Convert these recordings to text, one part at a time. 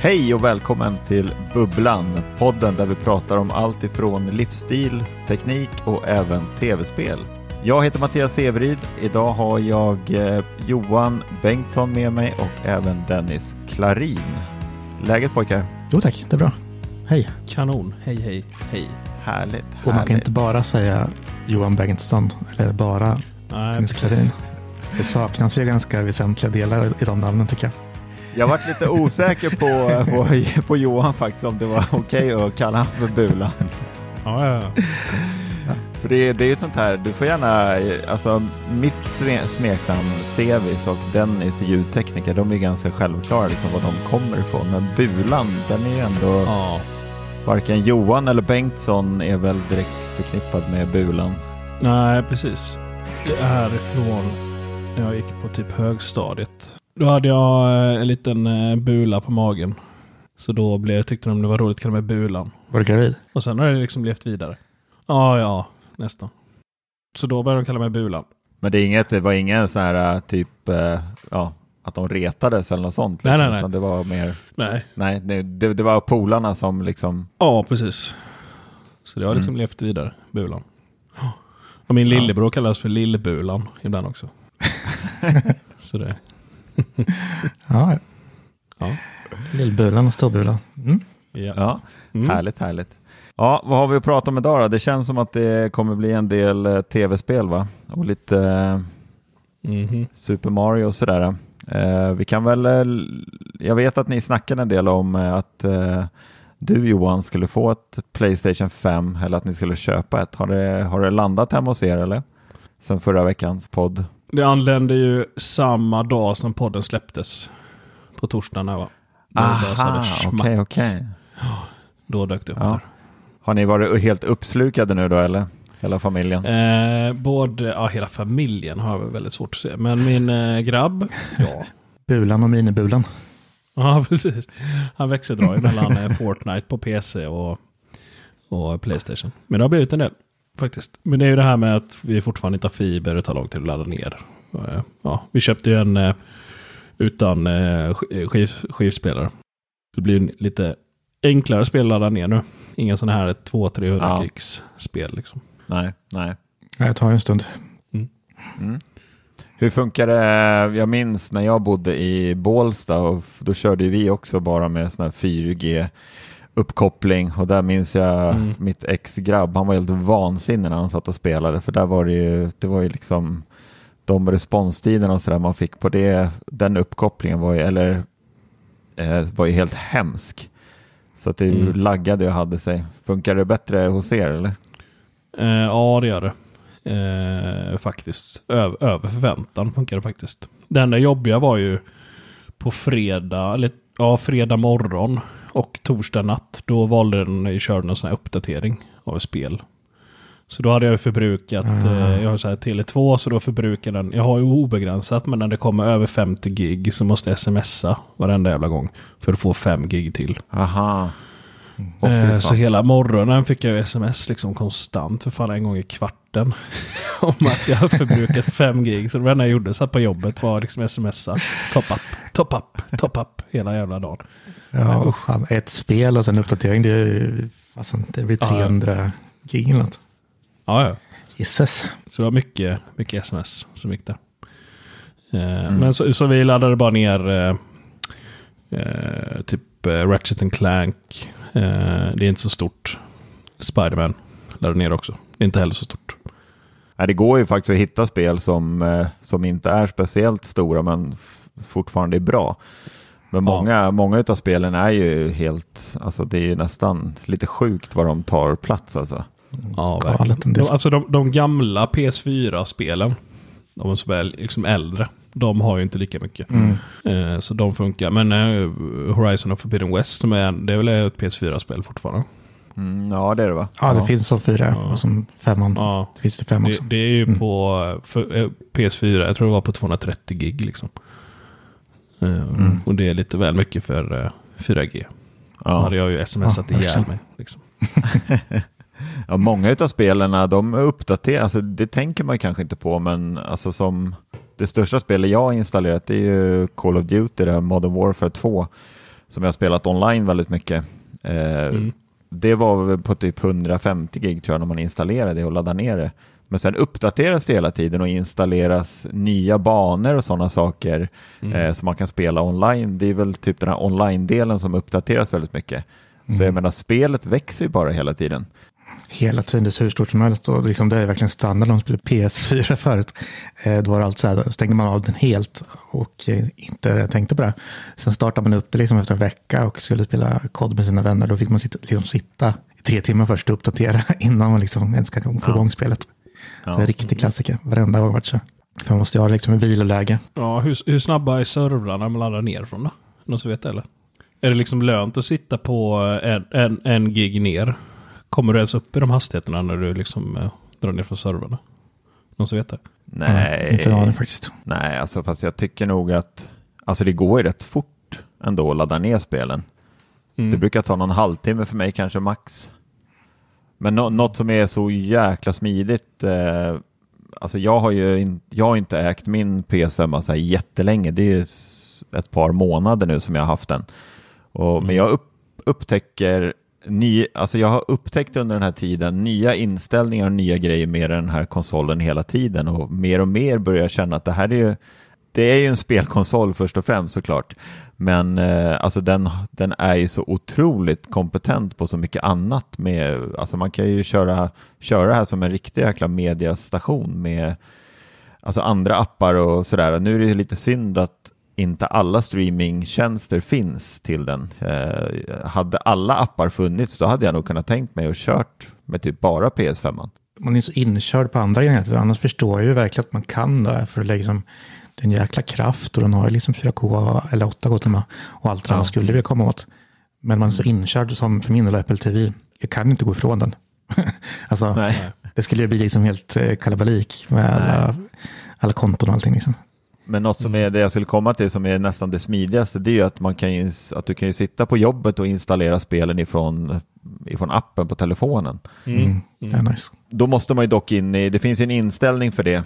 Hej och välkommen till Bubblan, podden där vi pratar om allt ifrån livsstil, teknik och även tv-spel. Jag heter Mattias Severid. Idag har jag eh, Johan Bengtsson med mig och även Dennis Klarin. Läget pojkar? Jo tack, det är bra. Hej. Kanon, hej hej hej. Härligt, härligt. Och man kan inte bara säga Johan Bengtsson eller bara Nej, Dennis Klarin. Det saknas ju ganska väsentliga delar i de namnen tycker jag. Jag varit lite osäker på, på, på Johan faktiskt om det var okej att kalla honom för Bulan. Ja, ja, ja. För det, det är ju sånt här, du får gärna, alltså mitt sme- smeknamn Sevis och Dennis ljudtekniker, de är ganska självklara liksom var de kommer ifrån. Men Bulan, den är ju ändå, ja. varken Johan eller Bengtsson är väl direkt förknippad med Bulan. Nej, precis. Det är ifrån när jag gick på typ högstadiet. Då hade jag eh, en liten eh, bula på magen. Så då blev, jag tyckte de det var roligt att kalla mig Bulan. Var du gravid? Och sen har det liksom levt vidare. Ja, ja, nästan. Så då började de kalla mig Bulan. Men det, är inget, det var ingen sån här typ, eh, ja, att de retades eller något sånt. Nej, Liksom, nej, nej. Utan det var mer, Nej. nej, det, det, det var polarna som liksom, Ja, precis. Så det har liksom Mm. levt vidare, Bulan. Och min lillebror kallas för Lillbulan ibland också. Så det... Ja, Ja. Lillbulan och Storbulan. Mm. Ja. ja, Mm. Härligt, härligt. Ja, vad har vi att prata om idag då? Det känns som att det kommer bli en del eh, tv-spel va? Och lite Mhm. Super Mario och sådär. Eh, vi kan väl, eh, jag vet att ni snackade en del om att eh, du Johan skulle få ett Playstation 5 eller att ni skulle köpa ett. Har det, har det landat hemma hos er eller? Sen förra veckans podd. Det anlände ju samma dag som podden släpptes. På torsdagen här va? Då Aha, okej, okej. Då dök det upp Ja. där. Har ni varit helt uppslukade nu då eller? Hela familjen? Eh, både, ja hela familjen har jag väldigt svårt att se. Men min eh, grabb, ja. Bulan och minibulan. Ja, precis. Han växeldrar ju mellan eh, Fortnite på PC och, och Playstation. Men det har blivit en del faktiskt. Men det är ju det här med att vi fortfarande inte har fiber och tar långt till att ladda ner. Eh, Ja, vi köpte ju en eh, utan eh, sk- skiv, skivspelare. Det blir lite enklare spel att ladda ner nu. Inga sådana här 200-300 Ja. gigs spel liksom. Nej, nej. Det tar ju en stund. Mm. Hur funkar det? Jag minns när jag bodde i Bålsta och då körde vi också bara med sån här 4G uppkoppling och där minns jag Mm. mitt ex-grabb, han var helt vansinnig när han satt och spelade för där var det ju, det var ju liksom de responstiderna och sådär man fick på det, den uppkopplingen var ju, eller eh, var ju helt hemsk. Så att det Mm. laggade och hade sig. Funkar det bättre hos er eller? Eh, ja, det gör det. Eh, faktiskt. Ö- över förväntan funkar det faktiskt. Det enda jobbiga var ju på fredag, eller ja, fredag morgon och torsdag natt. Då valde den, körde en sån här uppdatering av ett spel. Så då hade jag förbrukat, eh, jag har så här Tele2 så då förbrukar den, jag har ju obegränsat men när det kommer över 50 gig så måste jag smsa varenda jävla gång. För att få 5 gig till. Aha. Fan. så hela morgonen fick jag ju sms liksom konstant för fan en gång i kvarten. om att jag har förbrukat 5 gig. Så det enda jag gjorde satt på jobbet var liksom smsa. Top up, top up, top up hela jävla dagen. Ja, fan, ett spel och sen uppdatering, det, fasen, det blir Ja, ja. 300 gig eller något. Ja, ja. Gisses. Så det var mycket, mycket sms som gick där. Eh, Men så, så vi laddade bara ner eh, eh, typ Ratchet and Clank. Eh, det är inte så stort. Spiderman laddade ner också. Det är inte heller så stort. Nej, det går ju faktiskt att hitta spel som, eh, som inte är speciellt stora men fortfarande är bra. Men Ja. många, många av spelen är ju helt, alltså det är ju nästan lite sjukt vad de tar plats alltså. Ja, Galet verkligen. De, alltså de, de gamla PS4-spelen, de som är liksom äldre, de har ju inte lika mycket. Mm. Eh, så de funkar. Men eh, Horizon of Forbidden West, som är, det är väl ett PS4-spel fortfarande? Mm, ja, det är det va? Ja, det finns som fyra och som femman. Ja. Det finns det fem Det, också. det är ju Mm. på för, eh, PS4, jag tror det var på 230 gig liksom. Mm. Och det är lite väl mycket för eh, 4G. Då Ja. hade jag ju smsat Ja, ihjäl mig. Liksom. Ja, många av spelen de uppdateras, alltså, det tänker man kanske inte på, men alltså som det största spelet jag har installerat är ju Call of Duty, det här Modern Warfare 2, som jag har spelat online väldigt mycket. Eh, Mm. Det var på typ 150 gig tror jag när man installerade det och laddade ner det. Men sen uppdateras det hela tiden och installeras nya banor och sådana saker Mm. eh, som man kan spela online. Det är väl typ den här online-delen som uppdateras väldigt mycket. Så Mm. jag menar, spelet växer ju bara hela tiden. Hela tiden, det är hur stort som helst. Och liksom, det är verkligen standard om man spelar PS4 förut. Eh, då var det allt så här, då stängde man av den helt och eh, inte tänkte på det. Sen startade man upp det liksom efter en vecka och skulle spela kod med sina vänner. Då fick man sitta, liksom, sitta i tre timmar först och uppdatera innan man liksom ens kan få igång spelet. Det är riktig klassiker, varenda gång varit så. För man måste ju ha liksom en viloläge. Ja, hur, hur snabba är servrarna när man laddar ner från då? Någon som vet det eller? Är det liksom lönt att sitta på en, en, en gig ner? Kommer du ens upp i de hastigheterna när du liksom eh, drar ner från servrarna? Någon som vet det? Nej, Inte en aning faktiskt. nej alltså fast jag tycker nog att alltså det går ju rätt fort ändå att ladda ner spelen. Mm. Det brukar ta någon halvtimme för mig kanske max. Men nå- något som är så jäkla smidigt, eh, alltså jag har ju in, jag har inte ägt min PS5 så här jättelänge, det är ett par månader nu som jag har haft den. Och, Men jag upp, upptäcker ny, alltså jag har upptäckt under den här tiden nya inställningar och nya grejer med den här konsolen hela tiden och mer och mer börjar jag känna att det här är ju det är ju en spelkonsol först och främst såklart. Men eh, alltså den, den är ju så otroligt kompetent på så mycket annat. Med, alltså man kan ju köra, köra det här som en riktig jäkla mediastation med alltså andra appar och sådär. Nu är det lite synd att inte alla streamingtjänster finns till den. Eh, hade alla appar funnits då hade jag nog kunnat tänkt mig och kört med typ bara PS5. Man är så inkörd på andra enheter. Annars förstår jag ju verkligen att man kan det. För det liksom, det är en jäkla kraft och den har ju liksom 4K eller 8K till och med. Och allt det där man skulle vilja komma åt. Men man är så inkörd som för min del Apple TV. Jag kan inte gå ifrån den. alltså, Nej. det skulle ju bli liksom helt eh, kalabalik med alla, alla konton och allting. Liksom. Men något som är det jag skulle komma till som är nästan det smidigaste det är ju att, man kan ju, att du kan ju sitta på jobbet och installera spelen ifrån, ifrån appen på telefonen. Mm. Det är nice. Då måste man ju dock in i, det finns ju en inställning för det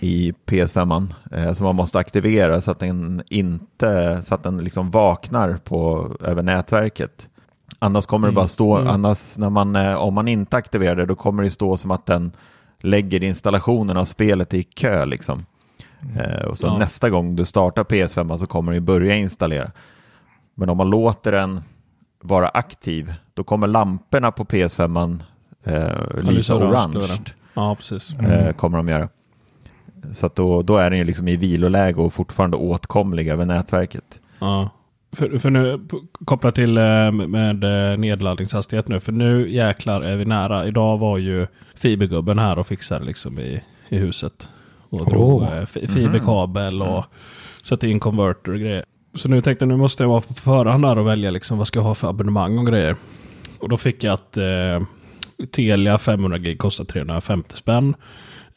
i PS5 eh, som man måste aktivera så att den inte, så att den liksom vaknar på, över nätverket. Annars kommer det bara stå, annars när man, eh, om man inte aktiverar det då kommer det stå som att den lägger installationen av spelet i kö liksom. Eh, och så Ja. nästa gång du startar PS5 så kommer den börja installera. Men om man låter den vara aktiv, då kommer lamporna på PS5 eh, lysa orange. Ja, precis. Eh, kommer de göra. Så att då, då är den ju liksom i viloläge och fortfarande åtkomlig över nätverket. Ja. För, för nu, kopplat till eh, med eh, nedladdningshastighet nu, för nu jäklar är vi nära. Idag var ju fibergubben här och fixade liksom i, i huset. Och drog Oh. eh, fi- fiberkabel och satte in konverter och grejer. Så nu tänkte jag nu måste jag vara på förhand där och välja liksom vad ska jag ha för abonnemang och grejer. Och då fick jag att eh, Telia 500 gig kostar 350 spänn.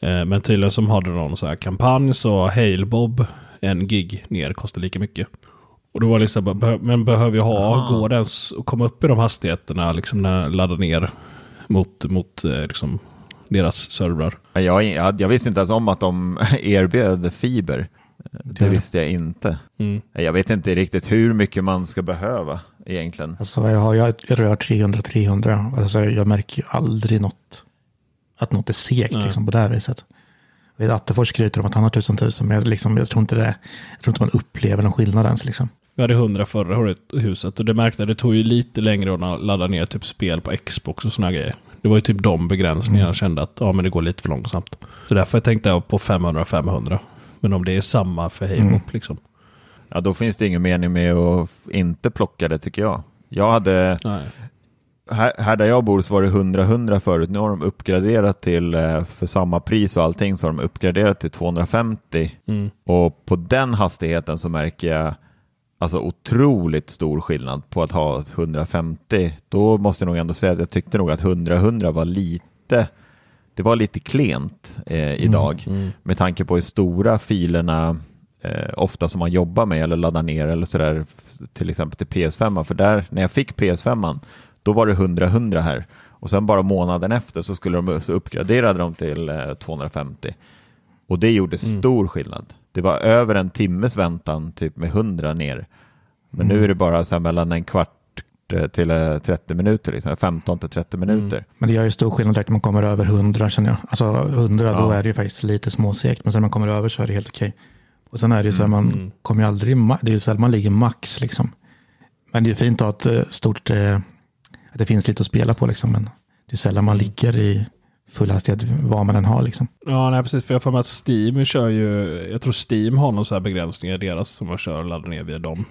Eh, men tydligen som hade någon så här kampanj så Halebob en gig ner kostar lika mycket. Och då var det liksom, men behöver jag ha, går det ens att komma upp i de hastigheterna liksom när jag laddar ner mot, mot eh, liksom deras servrar? Jag, jag, jag visste inte ens om att de erbjöd fiber. Det visste jag inte. Mm. Jag vet inte riktigt hur mycket man ska behöva egentligen. Alltså jag har jag rör 300-300. Alltså jag märker ju aldrig något. Att något är segt liksom på det här viset. Vet, Attefors skryter om att han har tusen tusen. Men jag, liksom, jag, tror inte det, jag tror inte man upplever någon skillnad ens. Liksom. Vi hade 100 förra året i huset och det märkte jag, det tog ju lite längre att ladda ner typ spel på Xbox och såna grejer. Det var ju typ de begränsningarna jag kände att ja, men det går lite för långsamt. Så därför tänkte jag på 500-500. Men om det är samma för Halo Mm. liksom. Ja, då finns det ingen mening med att inte plocka det tycker jag. Jag hade, Nej. här, här där jag bor så var det 100-100 förut. Nu har de uppgraderat till, eh, för samma pris och allting, så har de uppgraderat till 250. Mm. Och på den hastigheten så märker jag alltså otroligt stor skillnad på att ha 150. Då måste jag nog ändå säga att jag tyckte nog att 100-100 var lite, det var lite klent eh, idag. Mm. Med tanke på hur stora filerna eh, ofta som man jobbar med eller laddar ner eller sådär till exempel till PS5. För där, när jag fick PS5, då var det 100-100 här. Och sen bara månaden efter så skulle de så uppgraderade de till eh, 250. Och det gjorde Mm. stor skillnad. Det var över en timmes väntan typ med 100 ner. Men nu är det bara så mellan en kvart eh, till eh, 30 minuter, liksom, 15 till 30 minuter. Men det gör ju stor skillnad direkt när man kommer över 100 känner jag. Alltså 100 då Ja. är det ju faktiskt lite småsegt. Men sen när man kommer över så är det helt okej. Och sen är det ju så här, man Mm. kommer ju aldrig, det är ju så här, man ligger max liksom. Men det är fint att ha ett eh, stort, eh, att det finns lite att spela på liksom. Men det är sällan man ligger i full hastighet vad man än har liksom. Ja, nej precis. För jag har för mig att Steam kör ju, jag tror Steam har någon så här begränsningar i deras som man kör och laddar ner via dem.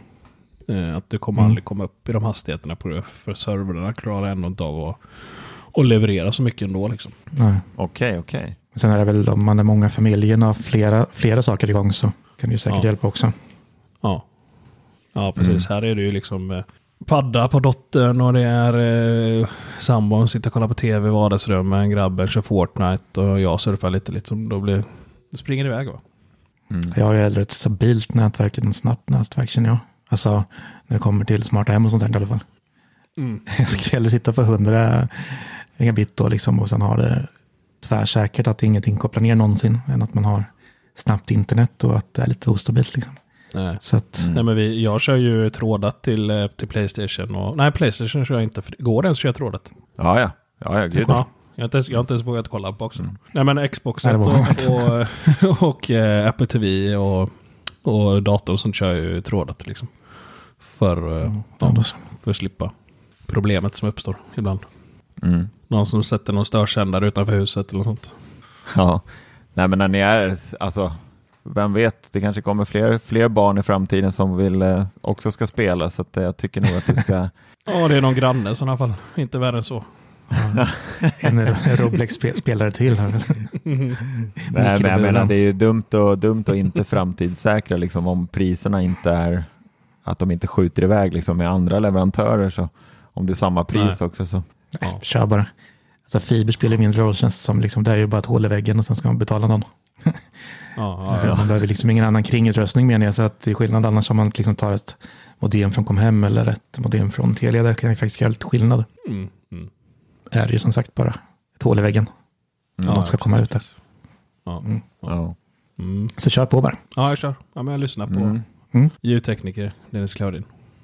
Eh, att du kommer Mm. aldrig komma upp i de hastigheterna på det, för servrarna klarar ändå inte av att, att leverera så mycket ändå liksom. Nej. Okej, okej. Sen är det väl om man är många familjen och flera, flera saker igång så kan det ju säkert Ja. hjälpa också. Ja, ja precis. Här är det ju liksom eh, padda på dottern och det är eh, sambon sitter och kollar på tv i vardagsrummet, grabben kör Fortnite och jag surfar lite liksom. Då blir det springer iväg va? Mm. Jag har ju hellre ett stabilt nätverk än ett snabbt nätverk känner jag. Alltså när det kommer till smarta hem och sånt där i alla fall. Mm. Jag skulle hellre sitta på 100 megabit då liksom och sen ha det tvärsäkert att ingenting kopplar ner någonsin än att man har snabbt internet och att det är lite ostabilt liksom. Nej. Så att, Mm. Nej men vi, jag kör ju trådat till, eh, till Playstation och nej Playstation kör jag inte. För, går det ens att köra trådat? Ja, ja. Ja, ja, gud. Ja, jag har, inte ens, jag har inte ens vågat kolla på boxen. Nej men Xbox och, var och, och, eh, Apple TV och, och datorn som kör ju trådat liksom. För, eh, ja, då så. för att slippa problemet som uppstår ibland. Mm. Någon som sätter någon störsändare utanför huset eller något sånt. Ja, nej men när ni är, alltså, vem vet, det kanske kommer fler, fler barn i framtiden som vill eh, också ska spela, så att, eh, jag tycker nog att du ska, Ja, det är någon granne i sådana fall. Inte värre än så. En Roblex-spelare till. här. nej men jag menar det är ju dumt och, dumt och inte framtidssäkra liksom om priserna inte är, att de inte skjuter iväg liksom med andra leverantörer så, om det är samma pris Nej. också så. Ja. Kör bara. Alltså fiber spelar mindre roll känns det som. Liksom, det är ju bara ett hål i väggen och sen ska man betala någon. Ja, ja, ja. Man behöver liksom ingen annan kringutrustning menar jag. Så att det är skillnad annars om man liksom tar ett modem från Comhem eller ett modem från Telia. Det kan ju faktiskt göra lite skillnad. Mm, mm. Det är ju som sagt bara ett hål i väggen. Mm. Något ska komma ut där. Ja. Mm. Ja. Mm. Så kör på bara. ja, jag kör. Ja, men jag lyssnar på Mm. Mm. ljudtekniker Dennis Claudin.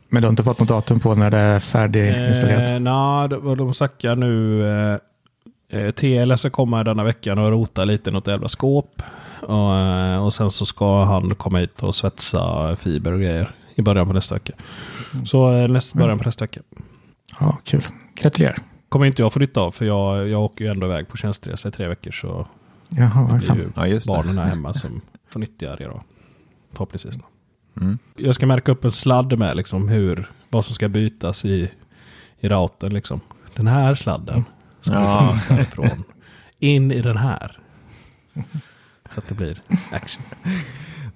Men du har inte fått något datum på när det är färdiginstallerat? Eh, Nej, de, de snackar nu. Eh, TL ska komma denna veckan och rota lite i något jävla skåp. Och, eh, och sen så ska han komma hit och svetsa fiber och grejer i början på nästa vecka. Så eh, nästa början på nästa vecka. Ja, kul. Gratulerar. Kommer inte jag få nytta av för jag, jag åker ju ändå iväg på tjänsteresa i tre veckor så Jaha, det blir ju ja, just barnen här hemma som får nyttja det då. Förhoppningsvis. Då. Mm. Jag ska märka upp en sladd med liksom hur, vad som ska bytas i, i routern liksom. Den här sladden ska Ja. därifrån in i den här. Så att det blir action.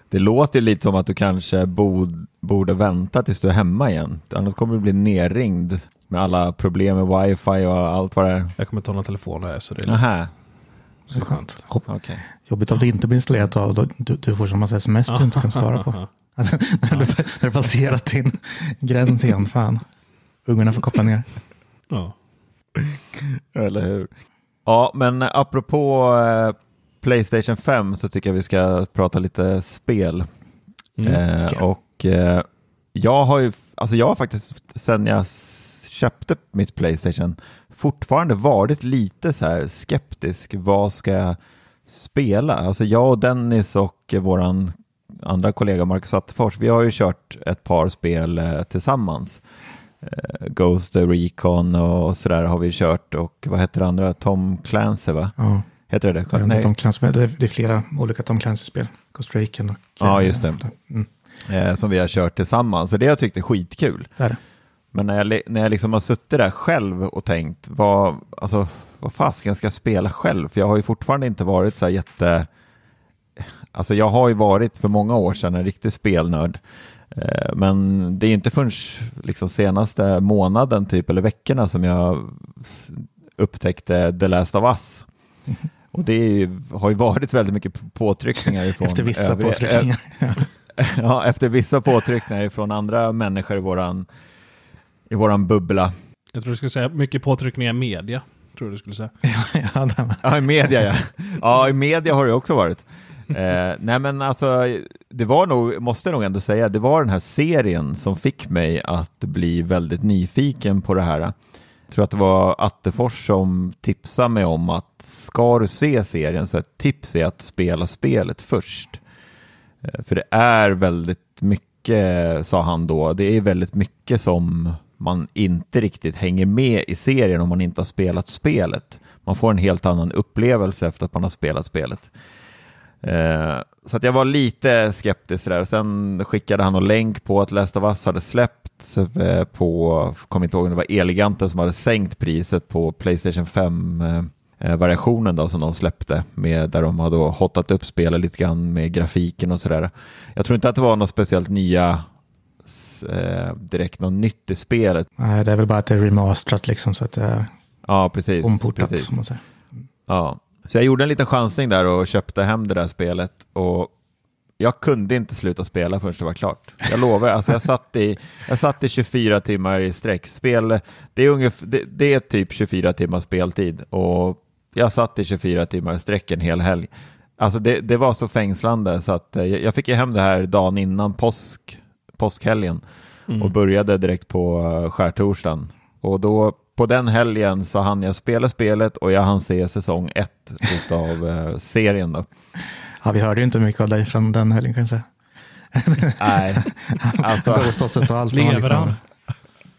Det låter lite som att du kanske bod, borde vänta tills du är hemma igen. Annars kommer du bli nerringd Med alla problem med wifi och allt vad det är. Jag kommer ta någon telefon här så det är. Nähä, Så skönt. Hopp. okej. Jobbigt om det inte blir installerat av då, du, du får så massa sms du inte kan svara på. När, du, när du passerat din gräns igen, fan. Ungarna får koppla ner. Ja. Eller hur? Ja, men apropå eh, Playstation 5 så tycker jag vi ska prata lite spel. Mm. eh, jag. och eh, jag har ju, alltså jag har faktiskt sen jag köpte mitt Playstation fortfarande varit lite så här skeptisk. Vad ska jag spela? Alltså jag och Dennis och våran andra kollega Marcus Attefors, vi har ju kört ett par spel eh, tillsammans. Eh, Ghost Recon och sådär har vi kört och vad heter det andra? Tom Clancy va? Ja, Heter det det? inte, Nej. Tom Clancy, det, är, det är flera olika Tom Clancy-spel. Ghost Recon och... Ja, eh, just det. Mm, Eh, som vi har kört tillsammans. Så det jag tyckt är skitkul. där. Men när jag, när jag liksom har suttit där själv och tänkt, vad, alltså, vad fasiken ska jag spela själv? För jag har ju fortfarande inte varit så här jätte... Alltså jag har ju varit för många år sedan en riktig spelnörd. Eh, Men det är ju inte förrän liksom senaste månaden typ, eller veckorna som jag upptäckte The Last of Us. Och det ju, har ju varit väldigt mycket påtryckningar ifrån Efter vissa övriga- påtryckningar. ja, efter vissa påtryckningar från andra människor i våran, i våran bubbla. Jag tror du skulle säga mycket påtryckningar i media. Tror du skulle säga. Ja, i media ja. Ja, i media har det också varit. Eh, nej men alltså, det var nog, måste jag nog ändå säga, det var den här serien som fick mig att bli väldigt nyfiken på det här. Jag tror att det var Attefors som tipsade mig om att ska du se serien så ett tips är att spela spelet först. Eh, För det är väldigt mycket, sa han då, det är väldigt mycket som man inte riktigt hänger med i serien om man inte har spelat spelet. Man får en helt annan upplevelse efter att man har spelat spelet. Eh, så att jag var lite skeptisk där. Sen skickade han en länk på att Last of Us hade släppts eh, på, kommer inte ihåg om det var Eleganten som hade sänkt priset på Playstation 5 eh, då som de släppte med där de har då hotat upp spelet lite grann med grafiken och sådär. Jag tror inte att det var något speciellt nya eh, direkt något nytt i spelet. Nej, det är väl bara att det är remasterat liksom så att det är Ja, precis. omportat. precis. Som man säger. Ja, så jag gjorde en liten chansning där och köpte hem det där spelet och jag kunde inte sluta spela förrän det var klart. Jag lovar, alltså jag satt i, jag satt i 24 timmar i sträck. Spel, det, är ungef, det, det är typ 24 timmars speltid och jag satt i 24 timmar i sträck en hel helg. Alltså det, det var så fängslande så att eh, jag, jag fick ju hem det här dagen innan påsk, påskhelgen och började direkt på eh, skärtorsdagen. Och då på den helgen så hann jag spela spelet och jag hann se säsong ett av eh, serien då. Ja, vi hörde ju inte mycket av dig från den helgen kan jag säga. Nej, alltså, Ghost oss och allt. Lever liksom- han?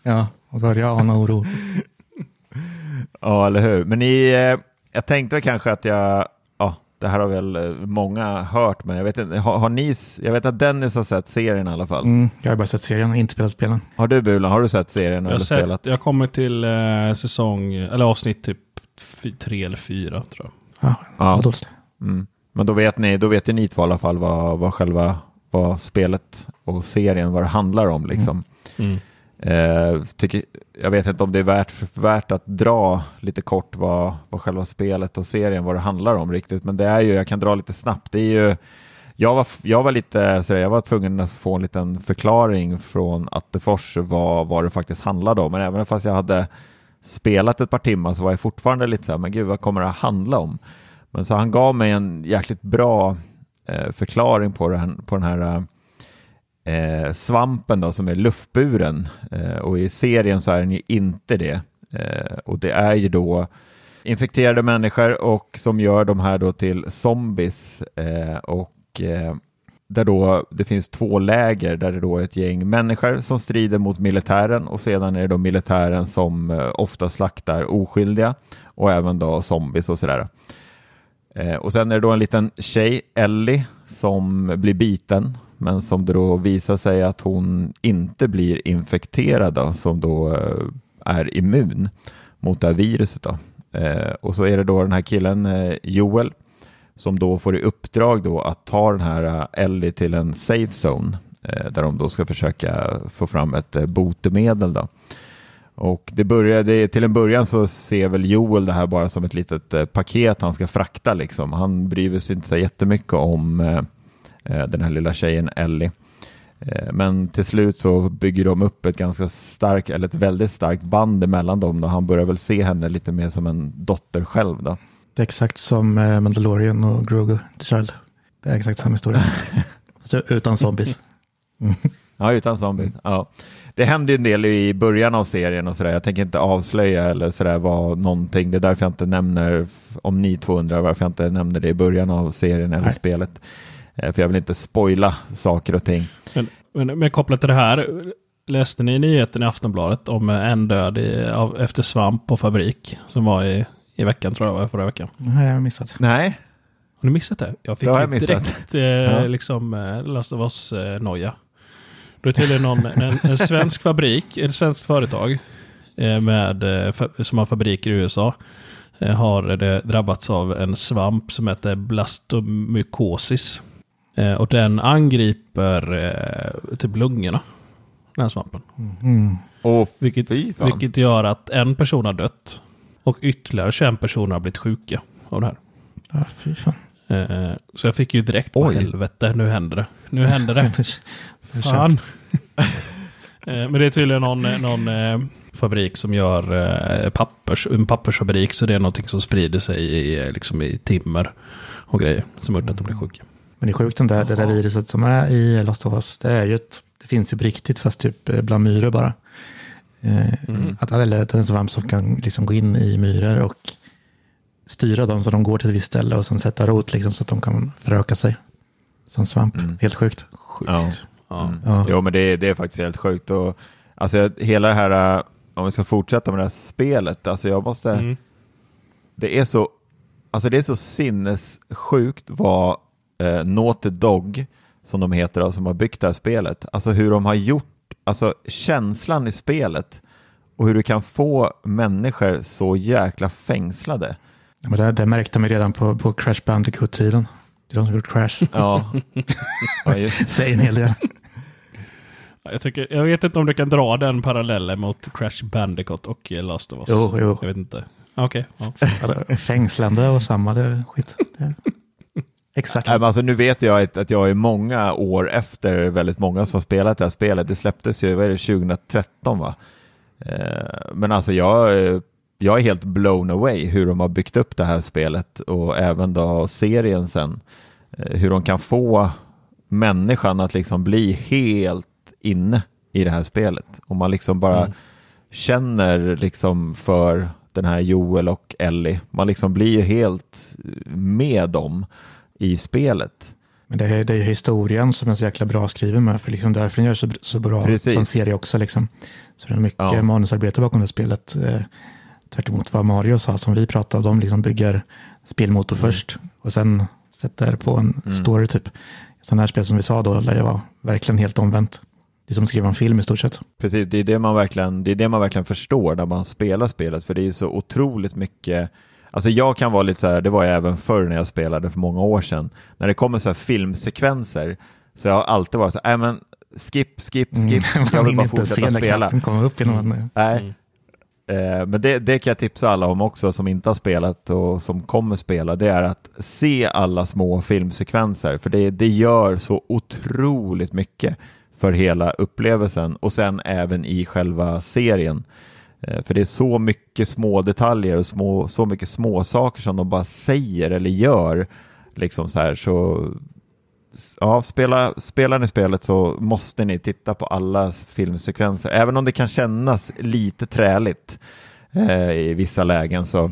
Ja, och börja ana oro. ja eller hur. Men ni, eh, jag tänkte kanske att jag, ja, det här har väl eh, många hört, men jag vet inte, har, har ni, jag vet att Dennis har sett serien i alla fall. Mm, jag har bara sett serien, inte spelat spelen. Har du Bulan, har du sett serien Jag har, eller sett, spelat? jag kommit till eh, säsong, eller avsnitt typ tre eller fyra tror jag. Ja, Ja. dåligt. Mm. Men då vet ni, då vet ju ni två i alla fall vad, vad själva vad spelet och serien, vad det handlar om liksom. Mm. Eh, tycker, jag vet inte om det är värt, värt att dra lite kort vad, vad själva spelet och serien, vad det handlar om riktigt. Men det är ju, jag kan dra lite snabbt, det är ju jag var, jag var lite, så jag var tvungen att få en liten förklaring från Attefors vad, vad det faktiskt handlade om. Men även fast jag hade spelat ett par timmar så var jag fortfarande lite så här, men gud vad kommer det att handla om? Men så han gav mig en jäkligt bra eh, förklaring på, det här, på den här eh, eh, svampen då, som är luftburen. Eh, och i serien så är den ju inte det. Eh, och det är ju då infekterade människor och som gör de här då till zombies. Eh, och eh, där då det finns två läger där det då är ett gäng människor som strider mot militären och sedan är det då militären som eh, ofta slaktar oskyldiga och även då zombies och sådär. Eh, och sen är det då en liten tjej, Ellie, som blir biten men som då visar sig att hon inte blir infekterad då, som då eh, är immun mot det här viruset. Då. Eh, och så är det då den här killen eh, Joel som då får i uppdrag då att ta den här Ellie till en safe zone där de då ska försöka få fram ett botemedel. Då. Och det började, till en början så ser väl Joel det här bara som ett litet paket han ska frakta liksom. Han bryr sig inte så jättemycket om eh, den här lilla tjejen Ellie. Eh, men till slut så bygger de upp ett ganska starkt, eller ett väldigt starkt band emellan dem. Och han börjar väl se henne lite mer som en dotter själv. Då. Det är exakt som eh, Mandalorian och Grogu the Child. Det är exakt samma historia. Så, utan zombies. Ja, utan zombies. Ja. Det hände ju en del i början av serien och sådär. Jag tänker inte avslöja eller sådär vad någonting. Det är därför jag inte nämner, om ni två undrar varför jag inte nämner det i början av serien eller Nej. spelet. Eh, För jag vill inte spoila saker och ting. Men, men, men kopplat till det här, läste ni nyheten i Aftonbladet om en död i, av, efter svamp på fabrik som var i, i veckan, tror jag var, förra veckan? Det här har jag missat. Nej, Har ni missat det? Jag fick Det jag missat. direkt eh, Ja. liksom eh, Last of Us-noja. Då är tydligen någon, en, en svensk fabrik, ett svenskt företag eh, med, eh, som har fabriker i USA eh, har det drabbats av en svamp som heter blastomykosis. Eh, och den angriper eh, typ lungorna, den här svampen. Mm. och Vilket, vilket gör att en person har dött och ytterligare 21 personer har blivit sjuka av det här. Ja, fy fan. Eh, Så jag fick ju direkt på helvete, nu händer det. Nu händer det. Fan. Eh, Men det är tydligen någon, någon eh, fabrik som gör eh, pappers, en pappersfabrik. Så det är någonting som sprider sig i, eh, liksom i timmer och grejer. Som gjort att de blir sjuka. Men det är sjukt den där, det där viruset som är i Last of Us. Det är ju ett, det finns ju på riktigt fast typ eh, bland myror bara. Eh, att, eller att det är en svamp som kan liksom gå in i myror och styra dem så de går till ett visst ställe och sen sätta rot liksom så att de kan föröka sig. Som svamp. Helt sjukt. Ja. Ja. Ja. Jo, men det, är- det är faktiskt helt sjukt. Och, alltså, hela det här, äh, om vi ska fortsätta med det här spelet, alltså jag måste, Mm. det är så, alltså det är så sinnessjukt vad eh, Naughty Dog, som de heter, och som har byggt det här spelet, alltså hur de har gjort, alltså känslan i spelet och hur du kan få människor så jäkla fängslade. Ja, Men det, det märkte man redan på, på Crash Bandicoot-tiden. Det är de som har gjort Crash. Ja, ja Säger en hel del. Jag, tycker, jag vet inte om du kan dra den parallellen mot Crash Bandicoot och Last of Us. Jo, jo. Jag vet inte. Okej. ja. Ja, Fängslande och samma, det är skit. Det är... Exakt. Alltså, nu vet jag att, jag är många år efter väldigt många som har spelat det här spelet. Det släpptes ju, vad är det, 2013 va? Eh, men alltså jag, eh, jag är helt blown away hur de har byggt upp det här spelet och även då serien sen. Eh, hur de kan få människan att liksom bli helt inne i det här spelet. Och man liksom bara känner liksom för den här Joel och Ellie. Man liksom blir helt med dem i spelet. Men det är, det är historien som är så jäkla bra skriven med, för liksom därför den gör så, så bra Precis. som serie också. Liksom. Så det är mycket Ja. manusarbete bakom det spelet. Eh, tvärt emot vad Mario sa, som vi pratade om, de liksom bygger spelmotor Mm. först och sen sätter på en story typ. Sådana här spel som vi sa då lär vara verkligen helt omvänt. Det är som att skriva en film i stort sett. Precis, det är det man verkligen, det är det man verkligen förstår när man spelar spelet, för det är så otroligt mycket Alltså jag kan vara lite så här, det var jag även förr när jag spelade för många år sedan, när det kommer så här filmsekvenser, så jag har alltid varit så här, nej men skip, skip, skip, jag Man vill bara se fortsätta när spela. kommer upp innan man... Nej. Eh, Men det, det kan jag tipsa alla om också som inte har spelat och som kommer spela. Det är att se alla små filmsekvenser för det, det gör så otroligt mycket för hela upplevelsen och sen även i själva serien. Eh, för det är så mycket små detaljer och små, så mycket små saker som de bara säger eller gör. Liksom så här så ja, spela, spelar ni spelet så måste ni titta på alla filmsekvenser. Även om det kan kännas lite träligt eh, i vissa lägen. Så.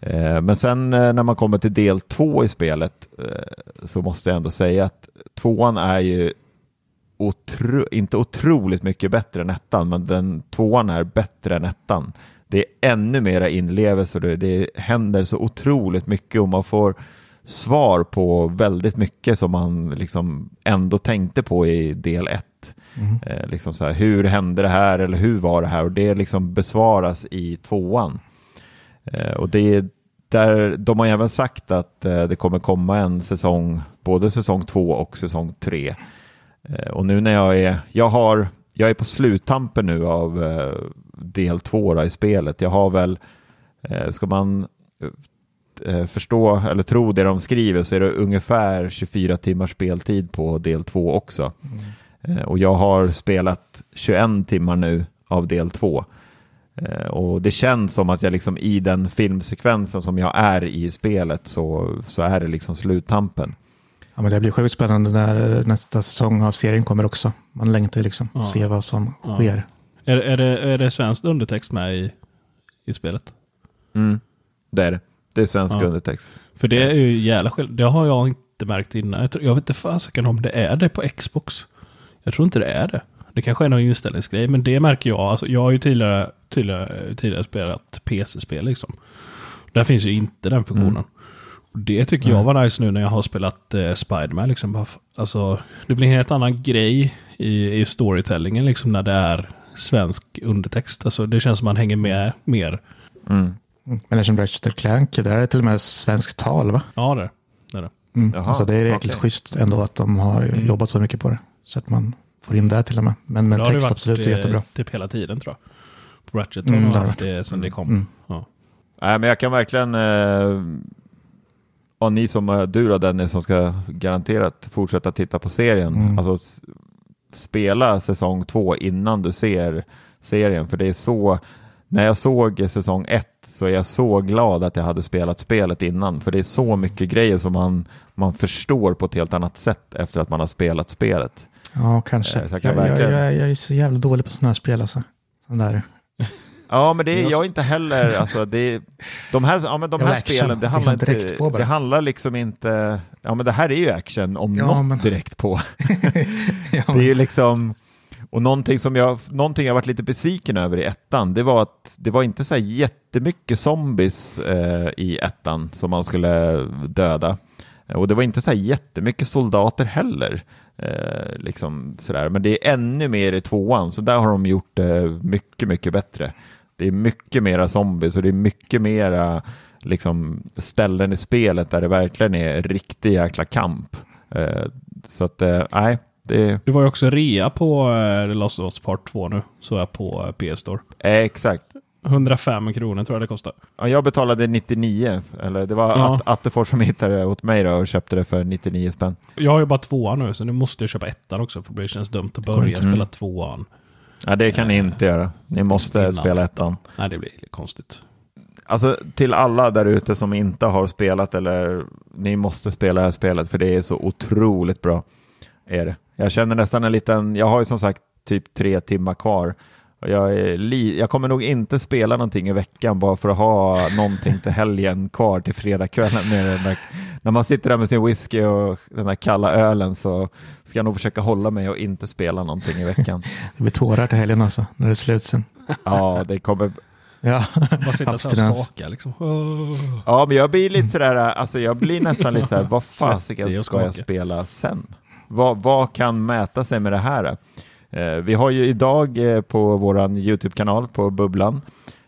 Eh, men sen eh, när man kommer till del två i spelet eh, så måste jag ändå säga att tvåan är ju otro, inte otroligt mycket bättre än ettan, men den tvåan är bättre än ettan. Det är ännu mera inlevelse och det, det händer så otroligt mycket och man får svar på väldigt mycket som man liksom ändå tänkte på i del ett. Eh, liksom så här, hur hände det här eller hur var det här? Och det liksom besvaras i tvåan. Eh, och det är där, de har även sagt att eh, det kommer komma en säsong, både säsong två och säsong tre. Eh, och nu när jag är, jag har, jag är på sluttampen nu av eh, del två i spelet. Jag har väl, eh, ska man förstå eller tro det de skriver så är det ungefär 24 timmars speltid på del två också. Eh, och jag har spelat 21 timmar nu av del två. Och det känns som att jag liksom i den filmsekvensen som jag är i spelet så, så är det liksom sluttampen. Ja, men det blir sjukt spännande när nästa säsong av serien kommer också. Man längtar ju liksom Ja. att se vad som Ja. sker. Är, är, det, är det svenskt undertext med i, i spelet? Mm. Det är det. Det är svensk Ja. undertext. För det är ju jävla skillnad. Det har jag inte märkt innan. Jag, tror, jag vet inte fasiken om det är det på Xbox. Jag tror inte det är det. Det kanske är någon inställningsgrej, men det märker jag. Alltså, jag har ju tidigare, tidigare, tidigare spelat PC-spel liksom. Där finns ju inte den funktionen. Mm. Och det tycker jag var nice nu när jag har spelat eh, Spiderman. Liksom. Alltså, det blir en helt annan grej i, i storytellingen liksom, när det är svensk undertext. Alltså, det känns som man hänger med mer. Mm. Men som Ratchet Clank, där är det till och med svenskt tal va? Ja, det, det är det. Mm. Jaha, alltså det är jäkligt okej. schysst ändå att de har Mm. jobbat så mycket på det. Så att man får in det till och med. Men Det det text absolut är eh, jättebra. Typ hela tiden tror jag. På Ratchet Mm, har det det sen det kom. Mm. Ja. Nej, men jag kan verkligen, eh, och ni som, eh, du då Dennis, som ska garanterat fortsätta titta på serien, Mm. alltså spela säsong två innan du ser serien, för det är så, när jag såg säsong ett så är jag så glad att jag hade spelat spelet innan, för det är så mycket grejer som man, man förstår på ett helt annat sätt efter att man har spelat spelet. Ja, kanske. Eh, så jag jag, kan jag, verkligen- jag, jag är så jävla dålig på sådana här spel alltså. Sån där. Ja, men det är Jag- inte heller. Alltså, det är, de här, ja, men de här action, spelen, det liksom handlar, inte, direkt på bara. det handlar liksom inte... Ja, men det här är ju action om Ja, något men- direkt på. ja, Det är ju liksom... Och någonting som jag, någonting jag varit lite besviken över i ettan, det var att det var inte så här jättemycket zombies eh, i ettan som man skulle döda. Och det var inte så här jättemycket soldater heller. Eh, liksom sådär. Men det är ännu mer i tvåan, så där har de gjort det mycket, mycket bättre. Det är mycket mera zombies och det är mycket mera liksom, ställen i spelet där det verkligen är riktig jäkla kamp. Eh, så att, eh, nej, det Det var ju också rea på eh, The Last of Us Part 2 nu. Så jag på eh, PS Store. är exakt. 105 kronor tror jag det kostar. Ja, jag betalade 99, eller det var Ja. Att, Attefors som hittade det åt mig då och köpte det för 99 spänn. Jag har ju bara tvåan nu, så nu måste jag köpa ettan också. För det känns dumt att börja inte. spela Mm. tvåan. Ja, det kan ni Eh, inte göra. Ni måste innan. spela ettan. Nej, det blir konstigt. Alltså till alla där ute som inte har spelat eller ni måste spela det här spelet för det är så otroligt bra. Är det. Jag känner nästan en liten, jag har ju som sagt typ tre timmar kvar. Jag, li, jag kommer nog inte spela någonting i veckan bara för att ha någonting till helgen kvar till fredagskvällen. Med den där, när man sitter där med sin whisky och den där kalla ölen så ska jag nog försöka hålla mig och inte spela någonting i veckan. Det blir tårar till helgen alltså, när det är slut sen. Ja, det kommer, Ja, Bara sitta så här och skaka liksom. Ja, men jag blir lite sådär, alltså jag blir nästan lite sådär, vad fasiken ska jag spela sen? Vad, vad kan mäta sig med det här? Eh, vi har ju idag eh, på våran YouTube-kanal på Bubblan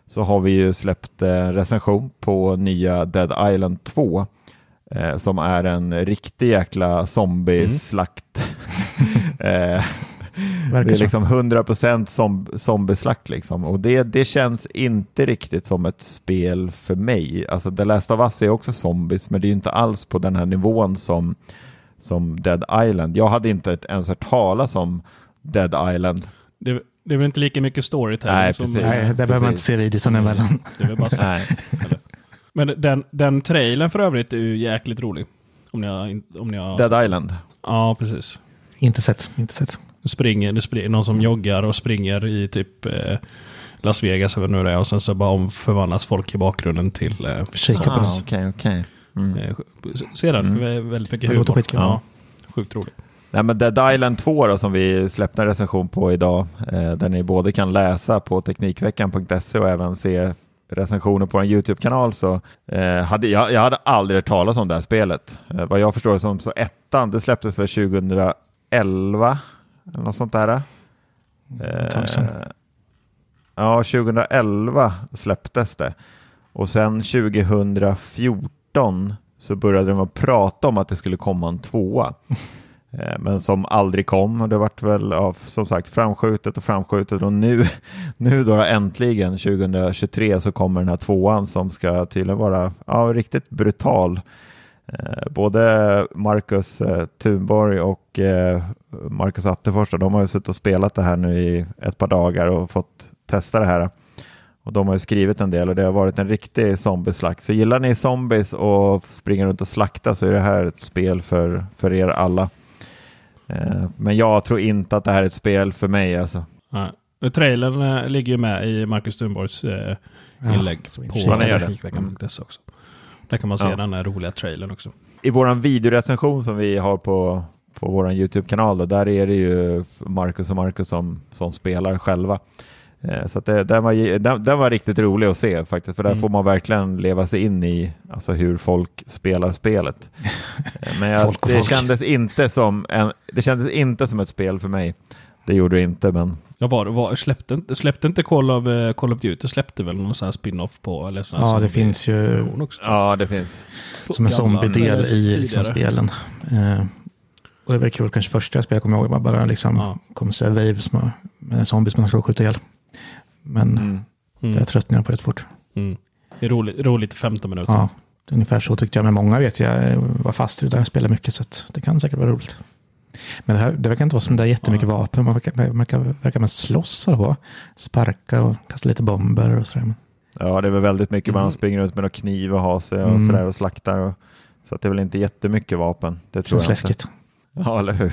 så har vi ju släppt eh, recension på nya Dead Island 2 eh, som är en riktig jäkla zombieslakt. eh, verkar det är liksom 100% zomb- zombieslakt liksom. Och det, det känns inte riktigt som ett spel för mig. Alltså The Last of Us är också zombies, men det är ju inte alls på den här nivån som, som Dead Island. Jag hade inte ens hört talas om Dead Island. Det, det är väl inte lika mycket storytelling Nej, som... precis. Nej, där behöver man inte se videon emellan. Det är väl bara. Nej. Men den, den trailern för övrigt är ju jäkligt rolig. Om ni har... Om ni har Dead Island. Ja, precis. inte sett, inte sett. Det springer, det springer någon som joggar och springer i typ eh, Las Vegas eller nu det är. Och sen så bara omförvandlas folk i bakgrunden till... Eh, Kika på Ah, den. Okej, okej. Mm. eh, se den, Mm. det är väldigt mycket humor. skitkul. Ja, sjukt rolig. Nej, men Dead Island 2 då, som vi släppte en recension på idag, eh, där ni både kan läsa på Teknikveckan.se och även se recensioner på en YouTube-kanal så eh, hade jag, jag hade aldrig hört talas om det här spelet. Eh, vad jag förstår det som så ettan, det släpptes väl 2011 eller något sånt där. Sedan. Eh, ja, 2011 släpptes det. Och sen 2014 så började de att prata om att det skulle komma en tvåa. Eh, men som aldrig kom och det vart väl ja, som sagt framskjutet och framskjutet och nu, nu då äntligen 2023 så kommer den här tvåan som ska tydligen vara ja, riktigt brutal. Eh, både Marcus eh, Thunborg och eh, Marcus Attefors de har ju suttit och spelat det här nu i ett par dagar och fått testa det här. Och de har ju skrivit en del och det har varit en riktig zombieslakt. Så gillar ni zombies och springer runt och slakta så är det här ett spel för, för er alla. Eh, men jag tror inte att det här är ett spel för mig alltså. Nej. Trailern eh, ligger ju med i Marcus Thunborgs eh, inlägg ja, på Teknikveckan.se också. Där kan man se ja. den här roliga trailern också. I vår videorecension som vi har på, på vår YouTube-kanal, där är det ju Marcus och Marcus som, som spelar själva. Eh, så det, den, var, den, den, var riktigt rolig att se faktiskt, för där mm. får man verkligen leva sig in i alltså, hur folk spelar spelet. Eh, men jag, det, Kändes inte som en, det kändes inte som ett spel för mig. Det gjorde det inte, men... Ja, var, var, släppte, släppte inte Call of, uh, Call of Duty, släppte väl någon sån här spin-off på? Eller sån ja, det finns ju... Också, ja, det finns. Som en zombie-del i liksom, spelen. Uh, och det var kul, kanske första jag spelade kommer jag ihåg, bara liksom ja. kom så waves med, med zombies man skulle skjuta ihjäl. Men mm. mm. det tröttnade jag på rätt fort. Mm. Det är roligt, roligt 15 minuter. Ja, ungefär så tyckte jag. Men många vet jag var fast i det där. Jag spelar mycket så det kan säkert vara roligt. Men det, här, det verkar inte vara som det är jättemycket ja. vapen. Man verkar, verkar, verkar mest slåss och Sparka och kasta lite bomber och sådär. Ja, det är väl väldigt mycket. Man mm. springer runt med någon kniv och har sig och mm. sådär och slaktar. Och, så att det är väl inte jättemycket vapen. Det tror Känns jag läskigt. Inte. Ja, eller hur?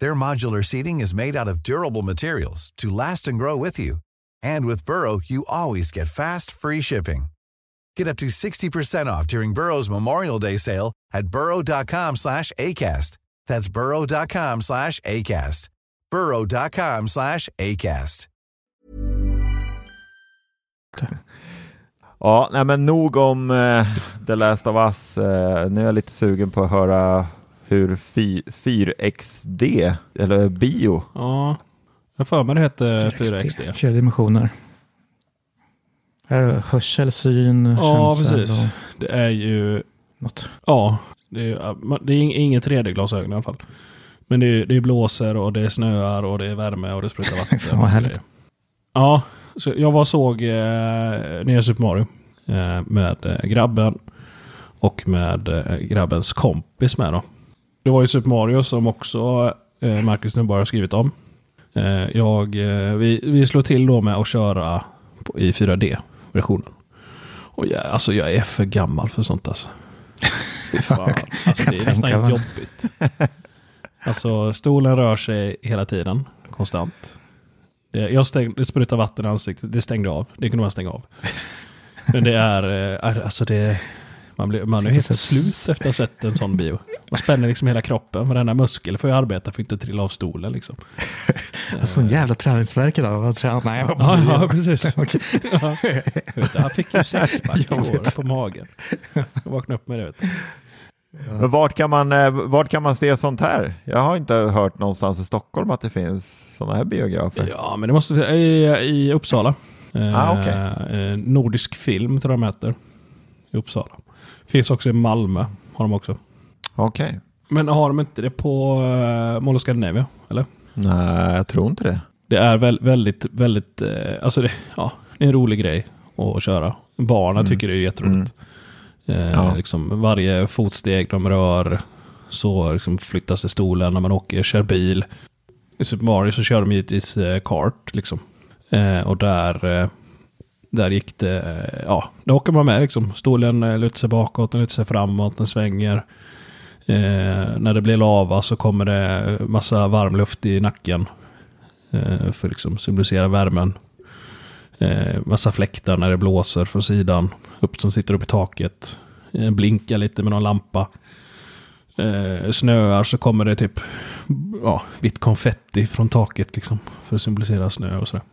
Their modular seating is made out of durable materials to last and grow with you. And with Burrow, you always get fast, free shipping. Get up to 60% off during Burrow's Memorial Day sale at burrow.com slash ACAST. That's burrow.com slash ACAST. burrow.com slash ACAST. Ja, men nog om uh, The Last of Us. Uh, nu är jag lite sugen på att höra hur 4XD, eller bio. Ja, jag för mig det hette 4XD. Fyra dimensioner. Här är hörsel, syn, ja, känsel. Ja, precis. Och... Det är ju... Något. Ja, det är, det är inget 3D-glasögon i alla fall. Men det är, det är blåser och det är snöar och det är värme och det sprutar vatten. Fan vad härligt. Ja, så jag var och såg eh, nya Super Mario eh, med eh, grabben och med eh, grabbens kompis med då. Det var ju Super Mario som också eh, Marcus nu bara har skrivit om. Eh, jag, eh, vi, vi slår till då med att köra på, i 4D-versionen. Och jag, alltså jag är för gammal för sånt alltså. Fan. Alltså, det är nästan jobbigt. Alltså stolen rör sig hela tiden, konstant. Det, jag stäng, det sprutar vatten i ansiktet, det stängde av. Det kunde man stänga av. Men det är, eh, alltså det, man, blir, man är helt slut efter att ha sett en sån bio. Man spänner liksom hela kroppen. Varenda muskel får ju arbeta för att inte trilla av stolen. Liksom. Sån jävla träningsverk idag. Jag tränat när jag var på ja, ja, precis. ja. Jag fick ju sexpack igår på magen. Jag vaknade upp med det. Ja. Vart, kan man, eh, vart kan man se sånt här? Jag har inte hört någonstans i Stockholm att det finns sådana här biografer. Ja, men det måste i, i Uppsala. Ah, okay. eh, Nordisk film tror jag de heter. I Uppsala. Finns också i Malmö. Har de också. Okej. Okay. Men har de inte det på uh, Mall of Scandinavia? Eller? Nej, jag tror inte det. Det är väl, väldigt, väldigt, uh, alltså det, ja, det är en rolig grej att köra. Barnen mm. tycker det är jätteroligt. Mm. Uh, ja. liksom, varje fotsteg de rör så liksom flyttas det stolen när man åker, kör bil. I Super Mario så kör de givetvis kart liksom. och där där gick det, eh, ja, då åker man med liksom. Stolen eh, lutar sig bakåt, den lutar sig framåt, den svänger. Eh, när det blir lava så kommer det eh, massa varmluft i nacken. Eh, för liksom symbolisera värmen. Eh, massa fläktar när det blåser från sidan. Upp som sitter upp i taket. Eh, blinkar lite med någon lampa. eh, snöar så kommer det typ ja, vitt konfetti från taket liksom. För att symbolisera snö och sådär.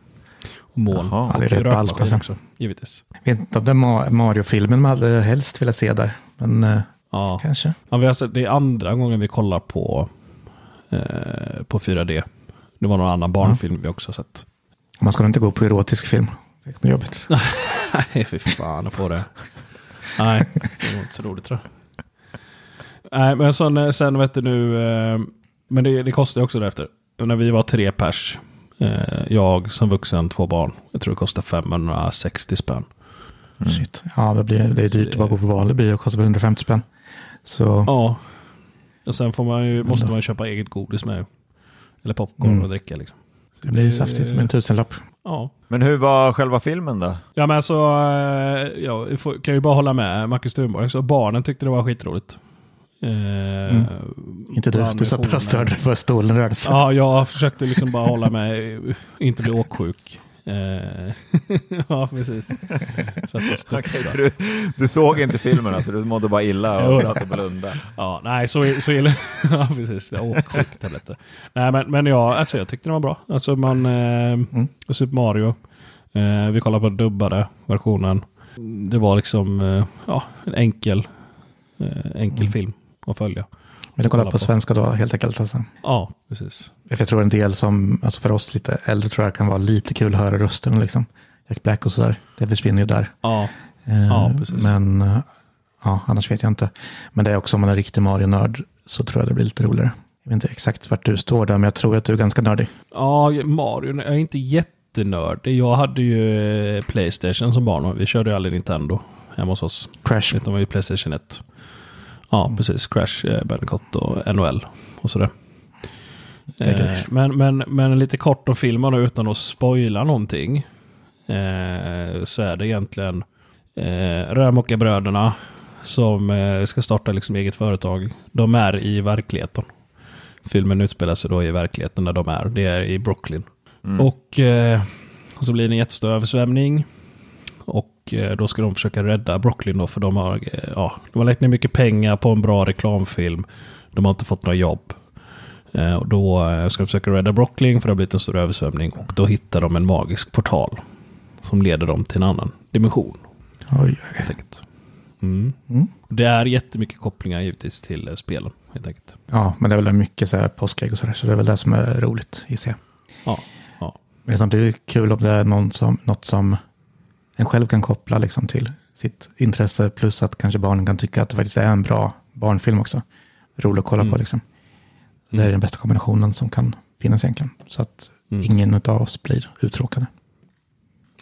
Och moln. Jaha. Ja, det är och rätt ballt, alltså. också, givetvis. Jag vet inte om det är Ma- Mario-filmen man hade helst velat se där. Men eh, Ja. kanske. Ja, vi har sett, det är andra gången vi kollar på, eh, på 4D. Det var någon annan barnfilm vi också har sett. Man ska inte gå på erotisk film. Det kommer bli jobbigt. Nej, fy fan på det. Nej, det var inte så roligt tror jag. Nej, men sen, sen vet du nu, eh, men det, det kostar ju också därefter. När vi var tre pers, eh, jag som vuxen, två barn, jag tror det kostar 560 spänn. Shit. Ja, det, blir, det är dyrt att bara gå på vanlig bio. Det kostar 150 spänn. Så Ja, och sen får man ju, måste man ju köpa eget godis med. Eller popcorn Mm. och dricka liksom. det blir ju saftigt som en tusenlapp. Ja, Men hur var själva filmen då? Ja men alltså, eh, ja, vi får, kan ju bara hålla med Marcus Thunborg. Så barnen tyckte det var skitroligt. Eh, Inte du. Du satt bara och störde dig för stolen rörde sig. Ja, jag försökte liksom bara hålla mig, inte bli åksjuk. Eh, ja, precis. Så att så du, du såg inte filmen alltså, du mådde bara illa och satt och blundade. Ja, nej, så, så illa. ja, precis. Det är åksjuktabletter. Nej, men, men ja, alltså jag tyckte den var bra. Alltså man, eh, Super Mario. Eh, vi kollade på den dubbade versionen. Det var liksom, eh, ja, en enkel, eh, enkel film att följa. Men du kollar kolla på på. svenska då helt enkelt. Alltså. Ja, precis. För jag tror en del som, alltså för oss lite äldre tror jag kan vara lite kul att höra rösten liksom. Jack Black och sådär. Det försvinner ju där. Ja, Eh, Ja, precis. Men eh, ja, annars vet jag inte. Men det är också om man är riktig Mario-nörd så tror jag det blir lite roligare. Jag vet inte exakt vart du står där, men jag tror att du är ganska nördig. ja Mario, jag är inte jättenörd. Jag hade ju eh, Playstation som barn vi körde ju aldrig Nintendo hemma hos oss. Crash. Utan var ju Playstation 1. Ja, precis. Crash, eh, Bandicoot och NHL och sådär. Eh, men, men, men lite kort om filmen utan att spoila någonting. Eh, så är det egentligen eh, Rörmokarbröderna som eh, ska starta liksom eget företag. De är i verkligheten. Filmen utspelar sig då i verkligheten där de är. Det är i Brooklyn. Och eh, så blir det en jättestor översvämning. Och eh, då ska de försöka rädda Brooklyn då, för de har, eh, ja, de har lagt ner mycket pengar på en bra reklamfilm. De har inte fått några jobb. Eh, och då ska de försöka rädda Brooklyn för det har blivit en stor översvämning. Och då hittar de en magisk portal. Som leder dem till en annan dimension. Oj, oj. Mm. Mm. Det är jättemycket kopplingar givetvis till spelen. Helt enkelt. Ja, men det är väl mycket så här påskägg och sådär, så det är väl det som är roligt gissar jag. Ja, ja. Men det är samtidigt kul om det är någon som, något som en själv kan koppla liksom till sitt intresse, plus att kanske barnen kan tycka att det faktiskt är en bra barnfilm också. Rolig att kolla på liksom. Det är den bästa kombinationen som kan finnas egentligen. Så att Mm. ingen av oss blir uttråkade.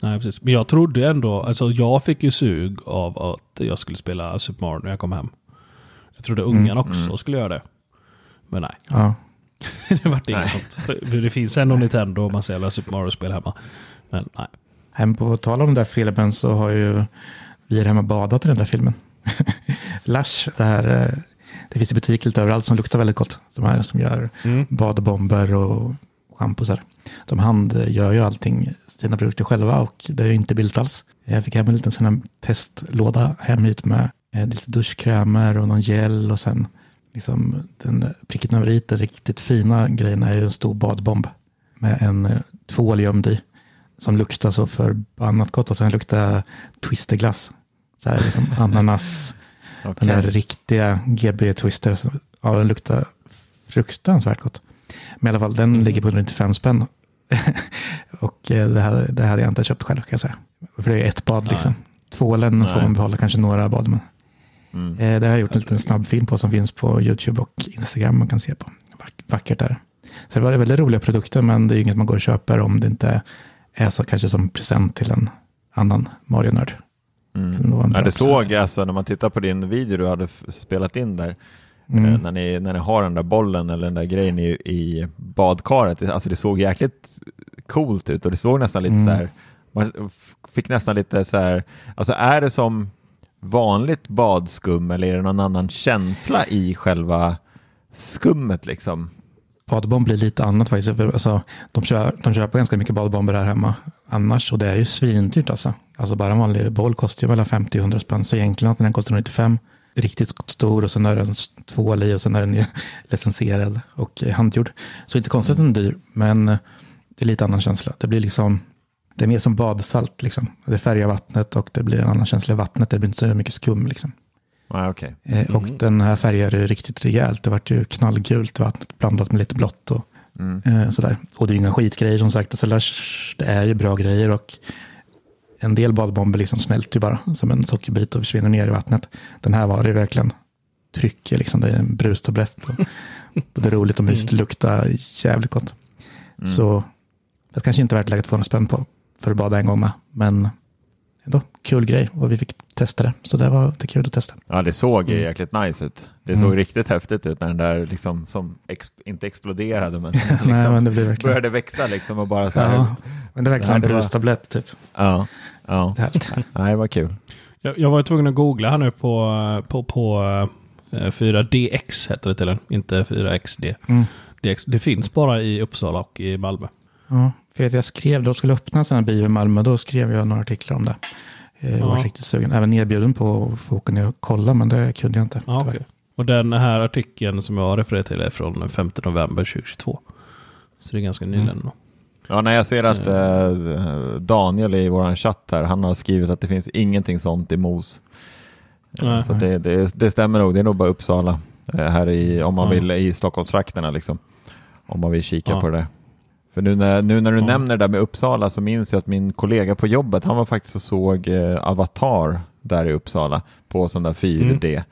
Nej, precis. Men jag trodde ändå, alltså jag fick ju sug av att jag skulle spela Super Mario när jag kom hem. Jag trodde ungarna också skulle göra det. Men nej, Ja, det vart inget sånt. Det finns ändå Nintendo och man ser alla Super Mario-spel hemma. Men nej. Hem på tal om den där filmen så har ju vi hemma badat i den där filmen. Lush, det här, eh, det finns butiker lite överallt som luktar väldigt gott. De här som gör badbomber och schamposar. De handgör ju allting, sina produkter själva och det är ju inte billigt alls. Jag fick hem en liten sån här testlåda hem hit med eh, lite duschkrämer och någon gel och sen liksom den pricken över i, den riktigt fina grejen är ju en stor badbomb med en eh, tvål gömd i som luktar så förbannat gott och sen luktar twisterglass. Så här liksom ananas, den Okej. där riktiga GB Twister. Ja, den luktar fruktansvärt gott. Men i alla fall, den ligger på 195 spänn. och eh, det, här, det hade jag inte köpt själv kan jag säga. För det är ett bad liksom. Tvålen får Nej. man behålla kanske några bad. Men, Mm. eh, det har jag gjort en liten snabb film på som finns på YouTube och Instagram man kan se på. Vack, vackert där. Så det var väldigt roliga produkter men det är inget man går och köper om det inte är så kanske som present till en annan Mario-nörd. Mm. Ja, det såg alltså när man tittar på din video du hade spelat in där. Mm. Eh, när, ni, när ni har den där bollen eller den där grejen i, i badkaret. Alltså det såg jäkligt coolt ut och det såg nästan lite Mm. så här. Man fick nästan lite så här. Alltså är det som vanligt badskum eller är det någon annan känsla i själva skummet liksom? Badbomb blir lite annat faktiskt. Alltså, de, kör, de köper ganska mycket badbomber här hemma annars och det är ju svindyrt alltså. Alltså bara en vanlig boll kostar ju mellan 50 och 100 spänn så egentligen att den kostar 95 riktigt stor och sen är den tvål i och sen är den ju licensierad och eh, handgjord. Så inte konstigt att den är dyr, men eh, det är lite annan känsla. Det blir liksom, det är mer som badsalt liksom. Det färgar vattnet och det blir en annan känsla i vattnet. Det blir inte så mycket skum liksom. Ah, okay. Eh, och den här färgar ju riktigt rejält. Det vart ju knallgult vattnet blandat med lite blått och Mm. eh, sådär. Och det är inga skitgrejer som sagt. Alltså, det är ju bra grejer och en del badbomber liksom smälter ju bara som en sockerbit och försvinner ner i vattnet. Den här var det verkligen tryck i, liksom. det är en brustablett. Och, och det är roligt och mysigt, Mm. luktar jävligt gott. Så det kanske inte är värt läget 200 spänn på för att bada en gång med. Men ändå, kul grej och vi fick testa det. Så det var det kul att testa. Ja, det såg ju Mm. jäkligt nice ut. Det såg Mm. riktigt häftigt ut när den där liksom som ex, inte exploderade men liksom Nej, men det blir verkligen... började växa liksom och bara så här. Ja, men det är verkligen Det en det var- brustablett typ. Ja, ja. Det. Nej, det var kul. Jag, jag var tvungen att googla här nu på, på, på eh, 4DX heter det till den, inte 4XD. Mm. DX, det finns bara i Uppsala och i Malmö. Ja, för att jag skrev, då skulle öppna en sån här bio i Malmö, då skrev jag några artiklar om det. Eh, Jag var Ja. riktigt sugen, även erbjuden på att få åka ner och kolla, men det kunde jag inte. Ja, okej. Och den här artikeln som jag refererar till är från 5 november 2022. Så det är ganska nyligen. Mm. Ja, när jag ser att eh, Daniel i vår chatt här, han har skrivit att det finns ingenting sånt i Mos. Eh, Nej. Så det, det, det stämmer nog, det är nog bara Uppsala eh, här i, om man Ja. vill, i Stockholmstrakterna liksom. Om man vill kika Ja. på det där. För nu när, nu när du Ja. nämner det där med Uppsala så minns jag att min kollega på jobbet, han var faktiskt och såg eh, Avatar där i Uppsala på sån där 4D.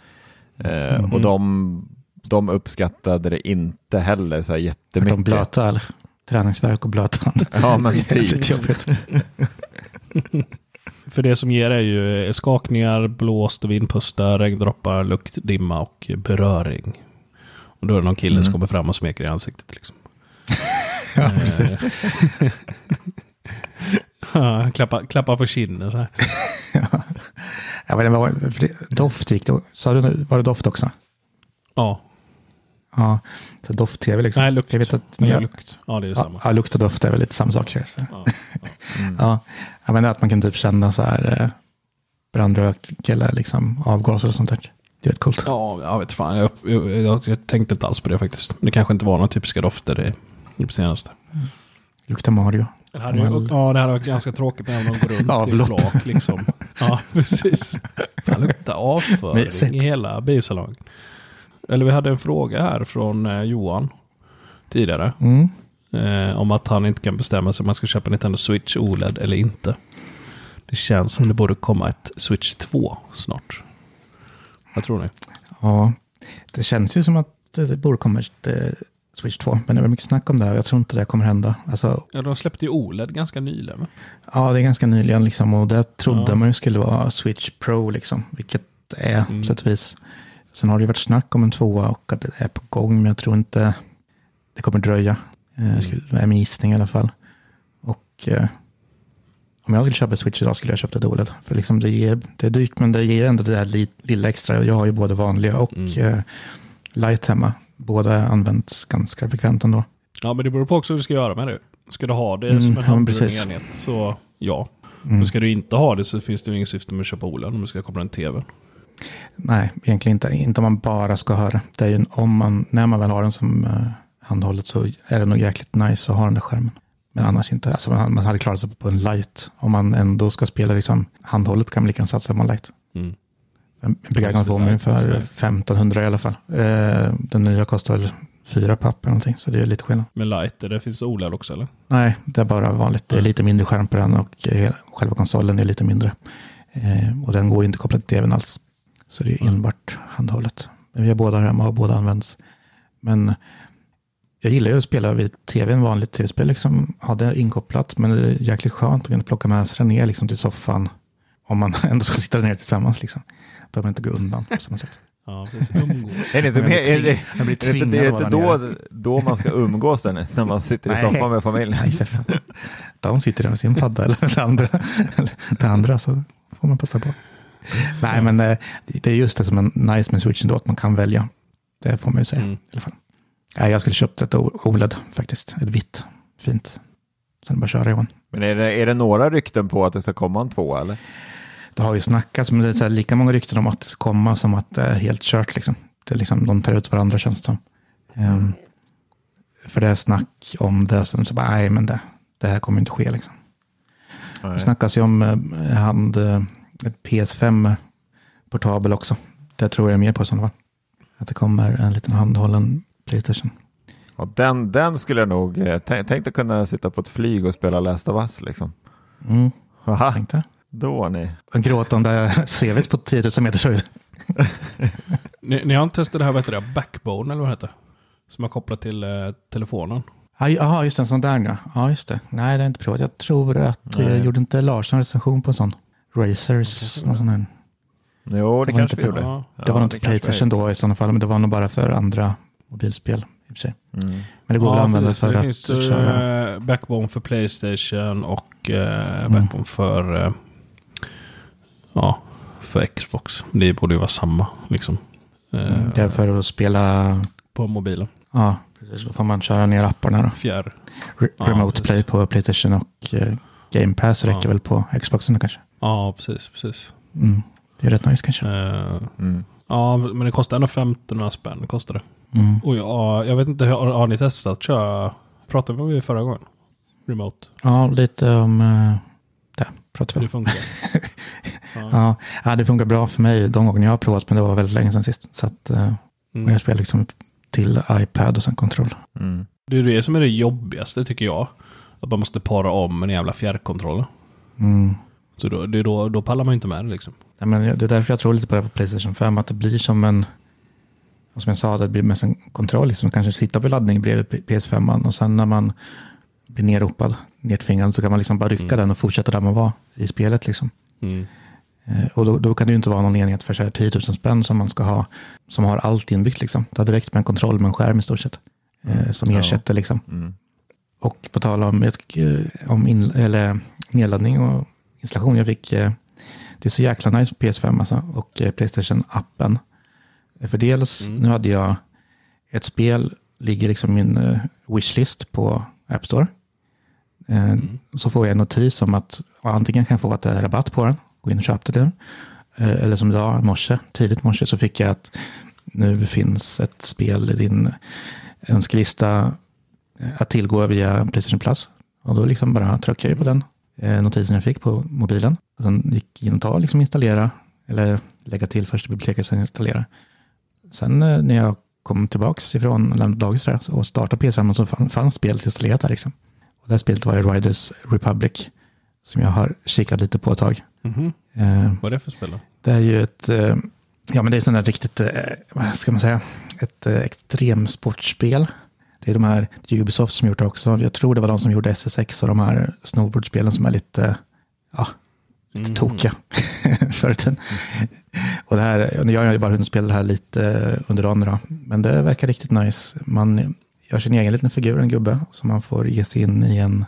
Eh, Mhm. Och de, de uppskattade det inte heller så här För de jättemycket. blöta all träningsverk och blötand. Ja, men typ. jobbigt. För det som ger är ju skakningar, blåst vindpustar, regndroppar, lukt, dimma och beröring. Och då är det någon kille som Mm. kommer fram och smeker i ansiktet. Liksom. Ja, precis. Ja, klappa, klappa på kinden så här. Ja, men det var, för det, doft gick det. Sa du var det doft också? Ja, Ja, så doft-tv liksom. nej lukt. Jag vet att Nej, ja, lukt. Ja, det är ju ja, samma. ja, lukt och doft är väl lite samma sak. Så. Ja, Mm. Ja, ja, men att man kan typ känna så här eh, brandrök eller liksom avgaser och sånt där. Det är rätt coolt. ja, jag vet fan. Jag, jag, jag, jag tänkte inte alls på det faktiskt. Det kanske inte var några typiska dofter det, det senaste. Luktar Mario. Det hade, ju- ja, det hade varit ganska tråkigt när de går runt i Avlopp. flak liksom. Ja, precis. Det luktar avföring i hela biosalongen. Eller vi hade en fråga här från eh, Johan tidigare. Mm. Eh, om att han inte kan bestämma sig om man ska köpa Nintendo Switch OLED eller inte. Det känns som det borde komma ett Switch 2 snart. Vad tror ni? Ja, det känns ju som att det borde komma ett eh, Switch 2. Men det var mycket snack om det här. Jag tror inte det kommer hända. Alltså, Ja, de släppte ju OLED ganska nyligen. va? ja, det är ganska nyligen liksom. Och det trodde Ja. man ju skulle vara Switch Pro liksom. Vilket är Mm. på sätt och vis. Sen har det ju varit snack om en tvåa och att det är på gång. Men jag tror inte det kommer dröja. Eh, Mm. det är min gissning i alla fall. Och eh, om jag skulle köpa Switch idag skulle jag köpa ett OLED. För liksom det, ger, det är dyrt men det ger ändå det där li, lilla extra. Jag har ju både vanliga och Mm. eh, light hemma. Båda används ganska frekvent ändå. Ja, men det beror på också hur du ska göra med det. Ska du ha det Mm, som en handburen enhet så ja. Mm. Men ska du inte ha det så finns det ju ingen syfte med att köpa OLED om du ska koppla en tv. Nej, egentligen inte. Inte om man bara ska ha det. det är ju, om man, när man väl har den som uh, handhållet så är det nog jäkligt nice att ha den där skärmen. Men annars inte. Alltså man, man hade klarat sig på en light. Om man ändå ska spela liksom, handhållet kan man lika gärna satsa på en light. Mm. En begagnad just för det. 1500 i alla fall. Eh, den nya kostar väl fyra papp eller någonting. Så det är lite skillnad. Men light, det finns OLED också eller? Nej, det är bara vanligt. Det är lite mindre skärm på den och eh, själva konsolen är lite mindre. Eh, och den går inte kopplat till tvn alls. Så det är enbart handhållet. Men vi har båda hemma och båda används. Men jag gillar ju att spela vid tv, en vanligt tv-spel. Liksom, ha det inkopplat, men det är jäkligt skönt att kunna plocka med sig den ner liksom, till soffan. Om man ändå ska sitta ner tillsammans. Liksom. Behöver man inte gå undan på samma sätt. Ja, precis. Umgås. Är det inte, Jag blir det, Jag blir är det inte, då, då man ska umgås där när man sitter i soffan med familjen? De sitter där med sin padda eller det andra. Eller det andra så får man passa på. Nej, men eh, det är just det som är nice med switchen då, att man kan välja. Det får man ju säga Mm. i alla fall. Nej, jag skulle köpt ett OLED faktiskt. Ett vitt. Fint. Sen bara köra Johan. Men är det, är det några rykten på att det ska komma en tvåa eller? Det har ju snackats, men det är lika många rykten om att det ska komma som att det är helt kört. Liksom. Det är liksom, de tar ut varandra känns det som. Ehm, för det är snack om det, sen så bara, nej men det, det här kommer inte ske liksom. Det snackas ju om eh, hand, eh, PS5 portabel också. Det tror jag mer på i sådana fall. Att det kommer en liten handhållen Playstation. Ja, den, den skulle jag nog, eh, tänk, tänk att kunna sitta på ett flyg och spela Last of Us liksom. Mm, Haha, tänkte. Då ni. En gråtande CVs på 10 000 meters höjd. Ni, ni har inte testat det här, vad heter det? Backbone eller vad det heter? Som är kopplat till eh, telefonen. Ja, Jaha, just en sån där ja. Ja, just det. Nej, det är inte provat. Jag tror att, eh, Nej. gjorde inte Lars en recension på en sån? Racers, någon sån här. Jo, det, Det var kanske inte vi gjorde. Ja. Det var nog inte Playstation då i sådana fall, men det var nog bara för andra mobilspel i och för sig. Mm. Men det går väl att använda för det att finns, eh, köra. Backbone för Playstation och eh, Mm. Backbone för, eh, ja, för Xbox. Det borde ju vara samma liksom. Eh, Mm, Det är för att spela, På mobilen. ja, precis. Då får man köra ner apparna då. Fjärr. Re- Ja, Remote precis. Play på Playstation och eh, Game Pass räcker Ja. väl på Xboxen kanske. Ja, precis, precis. Mm. Det är rätt nice kanske. Eh, Mm. ja, men det kostar ändå 1500 spänn. Kostar det. Mm. Och ja, jag vet inte, har, har ni testat att köra? Pratade vi förra gången? Remote. Ja, lite om eh, det pratar vi Hur om. det funkar? ja. Ja, ja, det funkar bra för mig de gånger jag har provat, men det var väldigt länge sedan sist. Så att, eh, Mm. jag spelar liksom till iPad och sen kontroll. Mm. Det är det som är det jobbigaste tycker jag. Att man måste para om en jävla fjärrkontroll. Mm. Så då, det är då, då pallar man ju inte med det liksom. Ja, men det är därför jag tror lite på det på Playstation 5, att det blir som en, som jag sa, det blir mest en kontroll. Liksom. Kanske sitta vid laddning bredvid P- PS5 och sen när man blir nerropad, nedtvingad, så kan man liksom bara rycka Mm. den och fortsätta där man var i spelet. Liksom. Mm. Eh, Och då, då kan det ju inte vara någon enhet för så här 10 000 spänn som man ska ha, som har allt inbyggt. Liksom. Det hade räckt med en kontroll med en skärm i stort sett, eh, som Ja. ersätter. Liksom. Mm. Och på tal om, ett- om in, eller nedladdning och installation, jag fick, eh, det är så jäkla nice på PS5 alltså, och Playstation-appen. För dels, Mm. nu hade jag ett spel, ligger liksom min wishlist på App Store. Mm. Så får jag en notis om att ja, antingen kan jag få att det är rabatt på den, gå in och köpte det. Eh, eller som idag, morse, tidigt morse, så fick jag att nu finns ett spel i din önskelista eh, att tillgå via Playstation Plus. Och då liksom bara tryckte jag på den eh, notisen jag fick på mobilen. Och sen gick jag in och ta liksom installera, eller lägga till först i biblioteket, sen installera. Sen när jag kom tillbaka ifrån lämnade dagis och startade PS5 så fanns spelet installerat där. Liksom. Och det här spelet var ju Riders Republic, som jag har kikat lite på ett tag. Mhm. Eh, Vad är det för spel då? det är ju ett, eh, ja men det är sådana riktigt, eh, vad ska man säga, ett eh, extremsportspel. Det är de här Ubisoft som gjort det också. Jag tror det var de som gjorde SSX och de här snowboardspelen som är lite, ja, lite Mhm. tokiga förut. Och det här, jag har ju bara hunnit spela det här lite under dagen då, men det verkar riktigt nice. Man gör sin egen liten figur, en gubbe, som man får ge sig in i en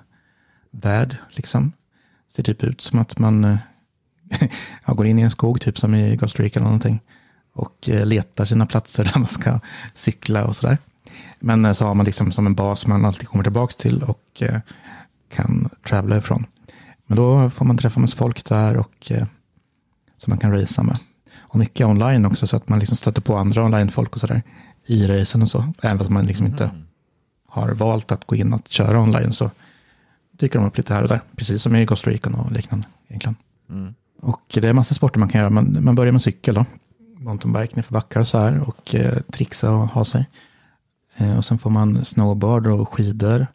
värld liksom. Ser typ ut som att man eh, ja, går in i en skog, typ som i Ghost Recon eller någonting. Och eh, letar sina platser där man ska cykla och sådär. Men eh, så har man liksom som en bas man alltid kommer tillbaka till och kan travla ifrån. Men då får man träffa massa folk där och som man kan racea med. Och mycket online också så att man liksom stöter på andra online-folk och sådär i racen och så. Även fast man liksom inte har valt att gå in och köra online så dyker de upp lite här och där. Precis som i Ghost Recon och liknande egentligen. Mm. Och det är massa sporter man kan göra. Man, man börjar med cykel då. Mountainbike nerför backar och så här. Och eh, trixa och ha sig. Eh, och sen får man snowboard och skidor.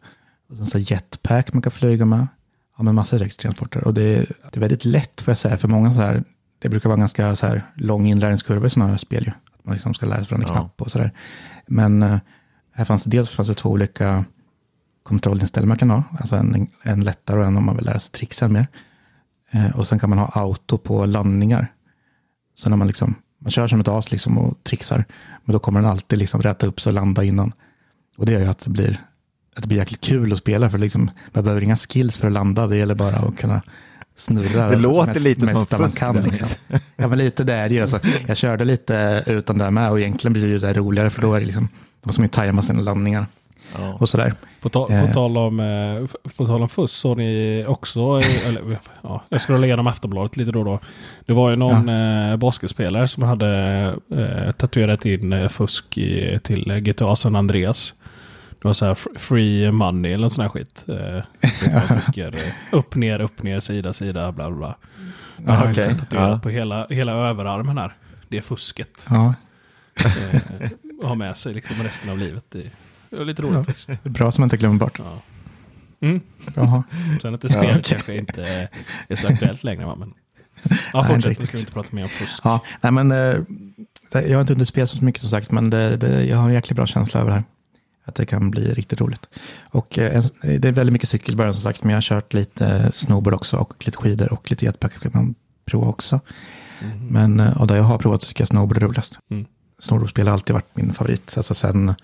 Och sen så jetpack man kan flyga med. Ja, men massor av extremsporter. Och det är, det är väldigt lätt får jag säga. För många så här. Det brukar vara ganska så här lång inlärningskurva i sådana här spel ju. Att man liksom ska lära sig en Ja. knapp och sådär. Men eh, här fanns det dels fanns det två olika kontrollinställningar man kan ha. Alltså en, en lättare och en om man vill lära sig trixa mer. Eh, och sen kan man ha auto på landningar. Så när man liksom, man kör som ett as liksom och trixar, men då kommer den alltid liksom rätta upp sig och landa innan. Och det gör ju att det blir, att det blir jäkligt kul att spela, för liksom, man behöver inga skills för att landa, det gäller bara att kunna snurra Det låter lite som mesta man kan. Liksom. Ja, men lite det är det ju. Alltså, jag körde lite utan det här med och egentligen blir det där roligare, för då är det liksom, då måste man ju tajma sina landningar. Ja. och sådär. På, ta, på, Eh. tal om, eh, på tal om fusk så ni också, eh, eller, ja, jag scrollar igenom Aftonbladet lite då och då. Det var ju någon eh, basketspelare som hade eh, tatuerat in eh, fusk i, till eh, GTA San Andreas. Det var så här fr- free money eller sån här skit. Eh, eh, upp, ner, upp, ner, sida, sida, bla bla Ja, just har det. tatuerat Ja. på hela, hela överarmen här. Det är fusket. Ja, Eh, ha med sig liksom resten av livet. Det är lite roligt Ja. bra som man inte glömmer bort. Ja. Mm. Sen att det spelet okej. kanske inte är så aktuellt längre. Va? Men... Ja, fortsätt. Nu kan vi inte prata mer om fusk. Ja, nej men eh, jag har inte hunnit spela så mycket som sagt, men det, det, jag har en jäkligt bra känsla över det här. Att det kan bli riktigt roligt. Och eh, det är väldigt mycket cykel i början som sagt, men jag har kört lite snowboard också och lite skidor och lite jetpack kan man prova också. Men eh, av det jag har provat så tycker jag snowboard är roligast. Mm. Snowboardspel har alltid varit min favorit. Alltså sen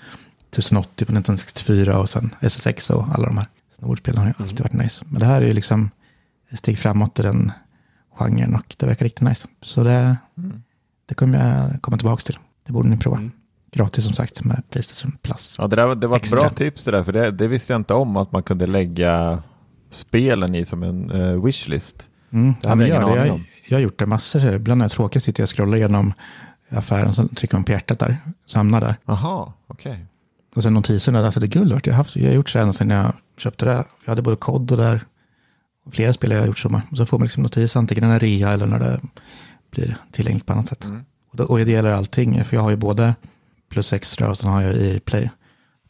1080 på 1964 och sen SSX och alla de här snowboardspelen har ju alltid varit nice. Men det här är ju liksom ett steg framåt i den genren och det verkar riktigt nice. Så det, det kommer jag komma tillbaka till. Det borde ni prova. Mm. Gratis som sagt med Playstation Plus. Ja, det, där, det var ett Extra. bra tips det där, för det, det visste jag inte om att man kunde lägga spelen i som en uh, wishlist. Mm, Det ja, hade men jag ingen aning Jag, om. jag har gjort det massor. Ibland när jag är tråkig sitter jag och scrollar igenom affären så trycker man på hjärtat där. Samlar där. Jaha, okej. Och sen notiserna, alltså det är guld jag har, haft, jag har gjort så här ända sedan jag köpte det. Jag hade både kod och där. Och flera spel jag har gjort så. Och så får man liksom notis antingen när det är rea eller när det blir tillgängligt på annat sätt. Mm. Och, då, och det gäller allting, för jag har ju både plus extra och sen har jag i play.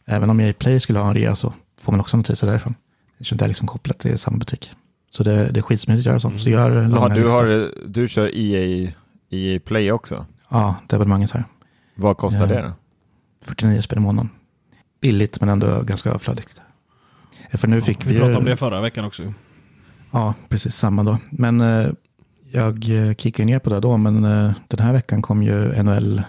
Även om jag i play skulle ha en rea så får man också notiser därifrån. Eftersom det är liksom kopplat till samma butik. Så det, det är skitsmidigt att göra så. Så gör långa Jaha, du, listor. har, du kör EA, EA Play också. Ja, det abonnemanget har jag. Vad kostar Ja. det då? 49 spänn i månaden. Billigt men ändå ganska överflödigt. För nu fick vi, Vi pratade om det förra veckan också. Ja, precis samma då. Men eh, jag eh, kickade ner på det då, men eh, den här veckan kom ju NHL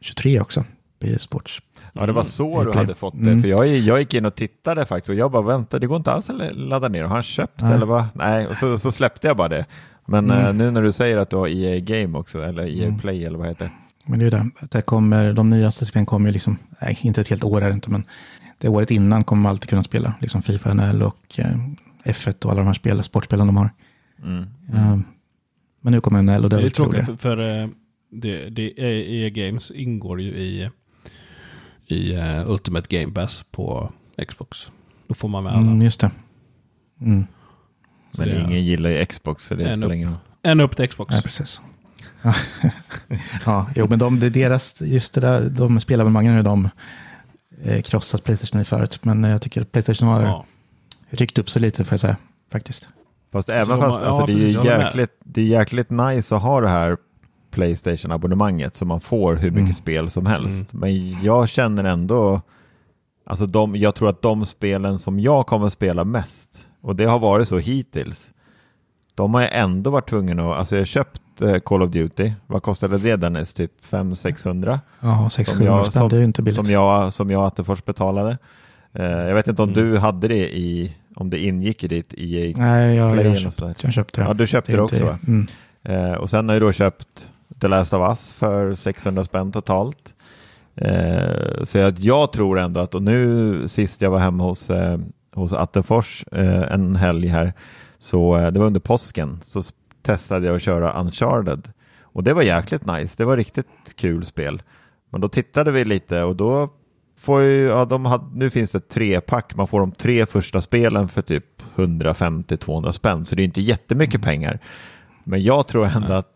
23 också. På Sports. Ja, det var så EA du hade fått det. Mm. För jag, jag gick in och tittade faktiskt och jag bara väntade, det går inte alls att ladda ner. Har han köpt Nej. eller vad? Nej, och så, så släppte jag bara det. Men Mm. eh, nu när du säger att du har EA Game också, eller EA Mm. Play eller vad heter det? Men det är ju det. det kommer, de nyaste spelen kommer ju liksom, nej inte ett helt år är det inte, men det året innan kommer man alltid kunna spela. Liksom Fifa, NHL och eh, F1 och alla de här spel, sportspelen de har. Mm. Eh, men nu kommer NHL och det Det är är lite tråkigt för, för eh, det, det, EA Games ingår ju i, i Ultimate Game Pass på Xbox. Då får man med alla. Mm, just det. Mm. Men det är- ingen gillar ju Xbox så det spelar upp. ingen roll. En upp till Xbox. Ja, precis. Ja, jo, men de, det är deras, just det där, de spelabonnemangen har de eh, krossat Playstation i förut. Men jag tycker att Playstation har Ja. ryckt upp sig lite, får jag säga, faktiskt. Fast även de fast ja, alltså, det, är precis, med. jäkligt, det är jäkligt nice att ha det här Playstation-abonnemanget så man får hur mycket Mm. spel som helst. Men jag känner ändå, alltså de, jag tror att de spelen som jag kommer spela mest, och det har varit så hittills, de har jag ändå varit tvungen att, alltså jag har köpt Call of Duty, vad kostade det Dennis? Typ 500-600? Ja, 6 Som 700 jag- spänn, som- det är ju inte billigt. Som jag, som jag Attefors betalade. Eh, jag vet inte om Mm. du hade det i, om det ingick i ditt EA Nej, jag, jag, köpt, jag köpte det. Ja, du köpte det inte- också va? Mm. Eh, och sen har jag då köpt The Last of Us för 600 spänn totalt. Eh, så jag, jag tror ändå att, och nu sist jag var hemma hos, eh, hos Attefors eh, en helg här, så eh, det var under påsken, så testade jag att köra Uncharted. Och det var jäkligt nice, det var riktigt kul spel. Men då tittade vi lite och då får ju, ja, de hade, nu finns det tre pack, man får de tre första spelen för typ 150-200 spänn, så det är inte jättemycket pengar. Men jag tror ändå Nej. att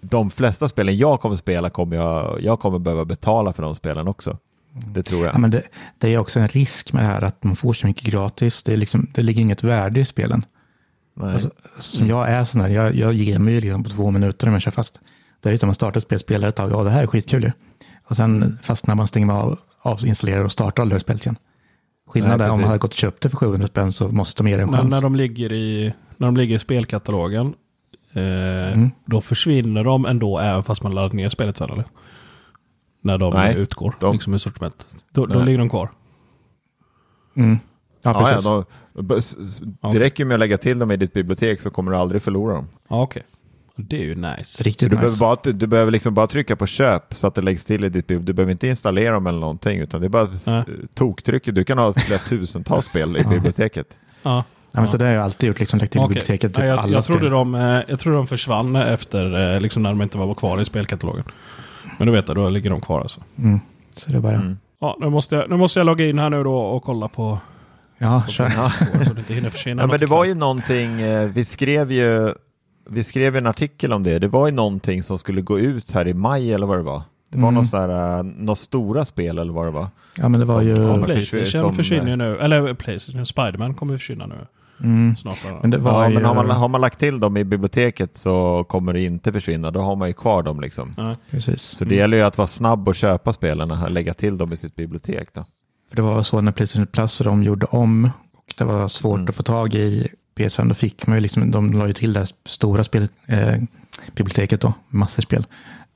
de flesta spelen jag kommer spela kommer jag, jag kommer behöva betala för de spelen också. Det tror jag. Ja, men det, det är också en risk med det här att man får så mycket gratis. Det, är liksom, det ligger inget värde i spelen. Alltså, som jag är sån här, jag, jag ger mig ju liksom på två minuter om jag kör fast. Det är liksom man startar ett spel, spelar ett tag, ja det här är skitkul ju. Och sen fastnar man, stänger man av, avinstallerar och startar aldrig spelet igen. Skillnaden är om man precis. hade gått och köpt det för 700 spänn så måste de ge det en Men chans. när de ligger i, när de ligger i spelkatalogen, eh, Mm. då försvinner de ändå även fast man laddar ner spelet sen eller? När de Nej, utgår, de- liksom i sortiment. Då, då ligger de kvar. Mm. Ja, Ja, ja, precis. Det räcker med att lägga till dem i ditt bibliotek så kommer du aldrig förlora dem. Ja, okej. Det är ju nice. Riktigt Du, nice. behöver bara, du behöver liksom bara trycka på köp så att det läggs till i ditt bibliotek. Du behöver inte installera dem eller någonting utan det är bara Nej. eh, toktryck. Du kan ha flera tusentals spel i biblioteket. Ja. Ja, men så det har jag alltid gjort, liksom lagt till Okej. biblioteket. Typ Ja, jag, alla jag, trodde spel. de, eh, jag trodde de försvann efter, eh, liksom när de inte var kvar i spelkatalogen. Men då vet då ligger de kvar alltså. Mm. Så det är bara, Mm. Ja, nu måste, jag, nu måste jag logga in här nu då och kolla på, ja, kör. så det inte hinner försvinna Ja, men det var ju någonting, eh, vi skrev ju vi skrev en artikel om det. Det var ju någonting som skulle gå ut här i maj eller vad det var. Det var Mm. något, sådär, eh, något stora spel eller vad det var. Ja, men det var Som ju... kommer. Playstation som, försvinner ju eh, nu. Eller Playstation, Spiderman kommer ju försvinna nu Mm. snart. Men det var Ja, ju... men har man, har man lagt till dem i biblioteket så kommer det inte försvinna. Då har man ju kvar dem liksom. Ja. Precis. Så det gäller ju att vara snabb och köpa spelen och lägga till dem i sitt bibliotek. Då. För det var så när Playstation Plus de gjorde om och det var svårt Mm. att få tag i PS5. Då fick man ju liksom, de la ju till det här stora spel, eh, biblioteket då, massor spel.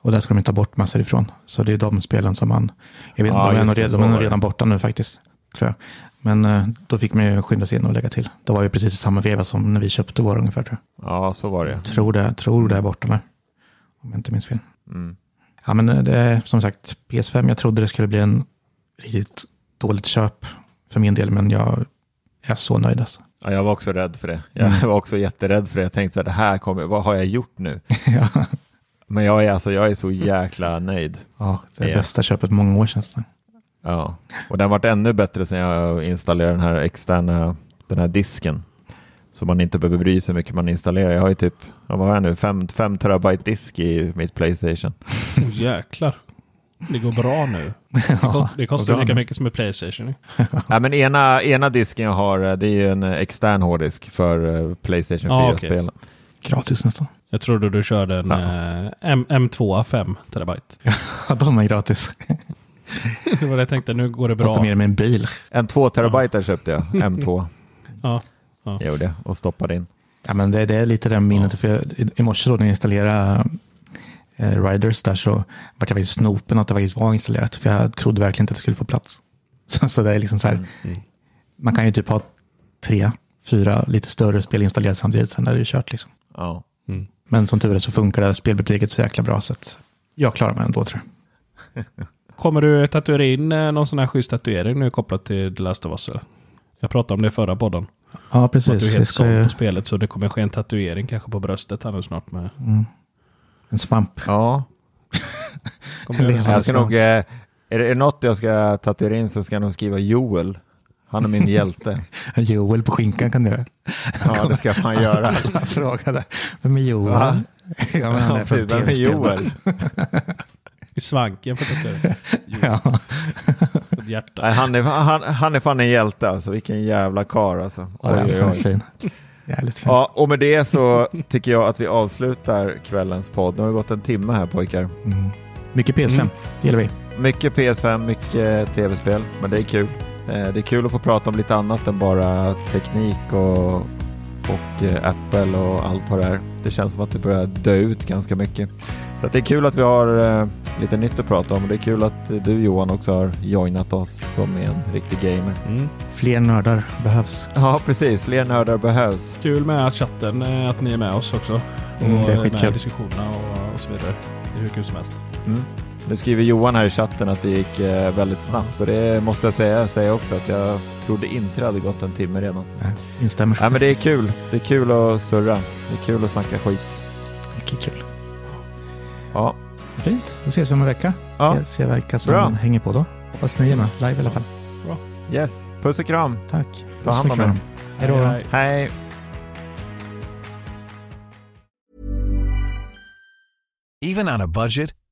Och där ska de inte ta bort massor ifrån. Så det är de spelen som man, jag vet inte, Ja, de är, nog redan, de är borta nu faktiskt. Tror jag. Men eh, då fick man ju skynda sig in och lägga till. Det var ju precis i samma veva som när vi köpte vår ungefär tror jag. Ja, så var det. Tror det, tror det är borta nu. Om jag inte minns fel. Mm. Ja, men eh, det är som sagt PS5. Jag trodde det skulle bli en riktigt dåligt köp för min del, men jag är så nöjd alltså. Ja, jag var också rädd för det. Jag Mm. var också jätterädd för det. Jag tänkte så här, det här kommer, vad har jag gjort nu? ja, Men jag är, alltså, jag är så jäkla nöjd. ja, det är bästa köpet på många år känns det. Ja. Och den har varit ännu bättre sen jag installerade den här externa den här disken. Så man inte behöver bry sig hur mycket man installerar. Jag har ju typ, ja, vad har jag nu, 5 terabyte disk i mitt Playstation. Oh, jäklar. Det går bra nu. Det kost- Det kostar lika mycket som ett Playstation. Ja, men ena, ena disken jag har, eh, det är ju en eh, extern hårddisk för eh, Playstation Ja, 4-spelen. Gratis nästan. Jag trodde du körde en Ja. eh, M- M2 5 terabyte. Ja, de är gratis. Det var det jag tänkte, nu går det bra. Kostar mer med en bil. En 2 terabyte köpte jag, M2. Ja. Ja. Jag gjorde och stoppade in. Ja, men det, det är lite det minnet. För jag, i, I morse då när jag installerade Riders där så vart jag faktiskt snopen att det faktiskt var installerat. För jag trodde verkligen inte att det skulle få plats. Så, så det är liksom så här. Man kan ju typ ha tre, fyra lite större spel installerat samtidigt. Sen är det ju kört liksom. Ja. Men som tur är så funkar det här spelbiblioteket så jäkla bra. Så att jag klarar mig ändå tror jag. Kommer du tatuera in eh, någon sån här schysst tatuering nu kopplat till The Last of Us? Eller? Jag pratade om det i förra podden. Ja, Att du precis. är helt ska såld på spelet så det kommer ske en tatuering kanske på bröstet här nu snart. Med. mm, en svamp. ja. Jag ska nog, eh, är, det, något jag ska tatuera in så ska jag nog skriva Joel. Han är min hjälte. Joel på skinkan kan du göra. Ja, det ska jag fan göra. Alla frågade. Vem är Joel? Va? Ja, men han är från. Vem är. Joel? I svanken på tatueringen. Ja. Ett hjärta. Nej, han, är, han, han är fan en hjälte alltså. Vilken jävla kar alltså. Oj, oj, oj. Jävligt. Ja, och med det så tycker jag att vi avslutar kvällens podd. Nu har det gått en timme här pojkar. Mm. Mycket PS5, Mm. det gillar vi. Mycket PS5, mycket tv-spel, men det är kul. Eh, Det är kul att få prata om lite annat än bara teknik och, och eh, Apple och allt vad det är. Det känns som att det börjar dö ut ganska mycket. Så att det är kul att vi har eh, lite nytt att prata om och det är kul att du Johan också har joinat oss som en riktig gamer. Mm. Fler nördar behövs. Ja, precis. Fler nördar behövs. Kul med att chatten, eh, att ni är med oss också. Mm, och det är skitkul. med diskussionerna och, och så vidare. Det är hur kul som helst. Mm. Nu skriver Johan här i chatten att det gick eh, väldigt snabbt och det måste jag säga, säga också att jag trodde inte det hade gått en timme redan. Nej, Instämmer. Nej men det är kul. Det är kul att surra. Det är kul att snacka skit. Mycket kul. Ja, Fint, då ses vi om en vecka. ja. Se, se vilka som Bra. hänger på då. Hoppas ni är med, live i alla fall. yes. Puss och kram. Tack. Ta hand om Puss er. Hej då. Hej. Even on a budget,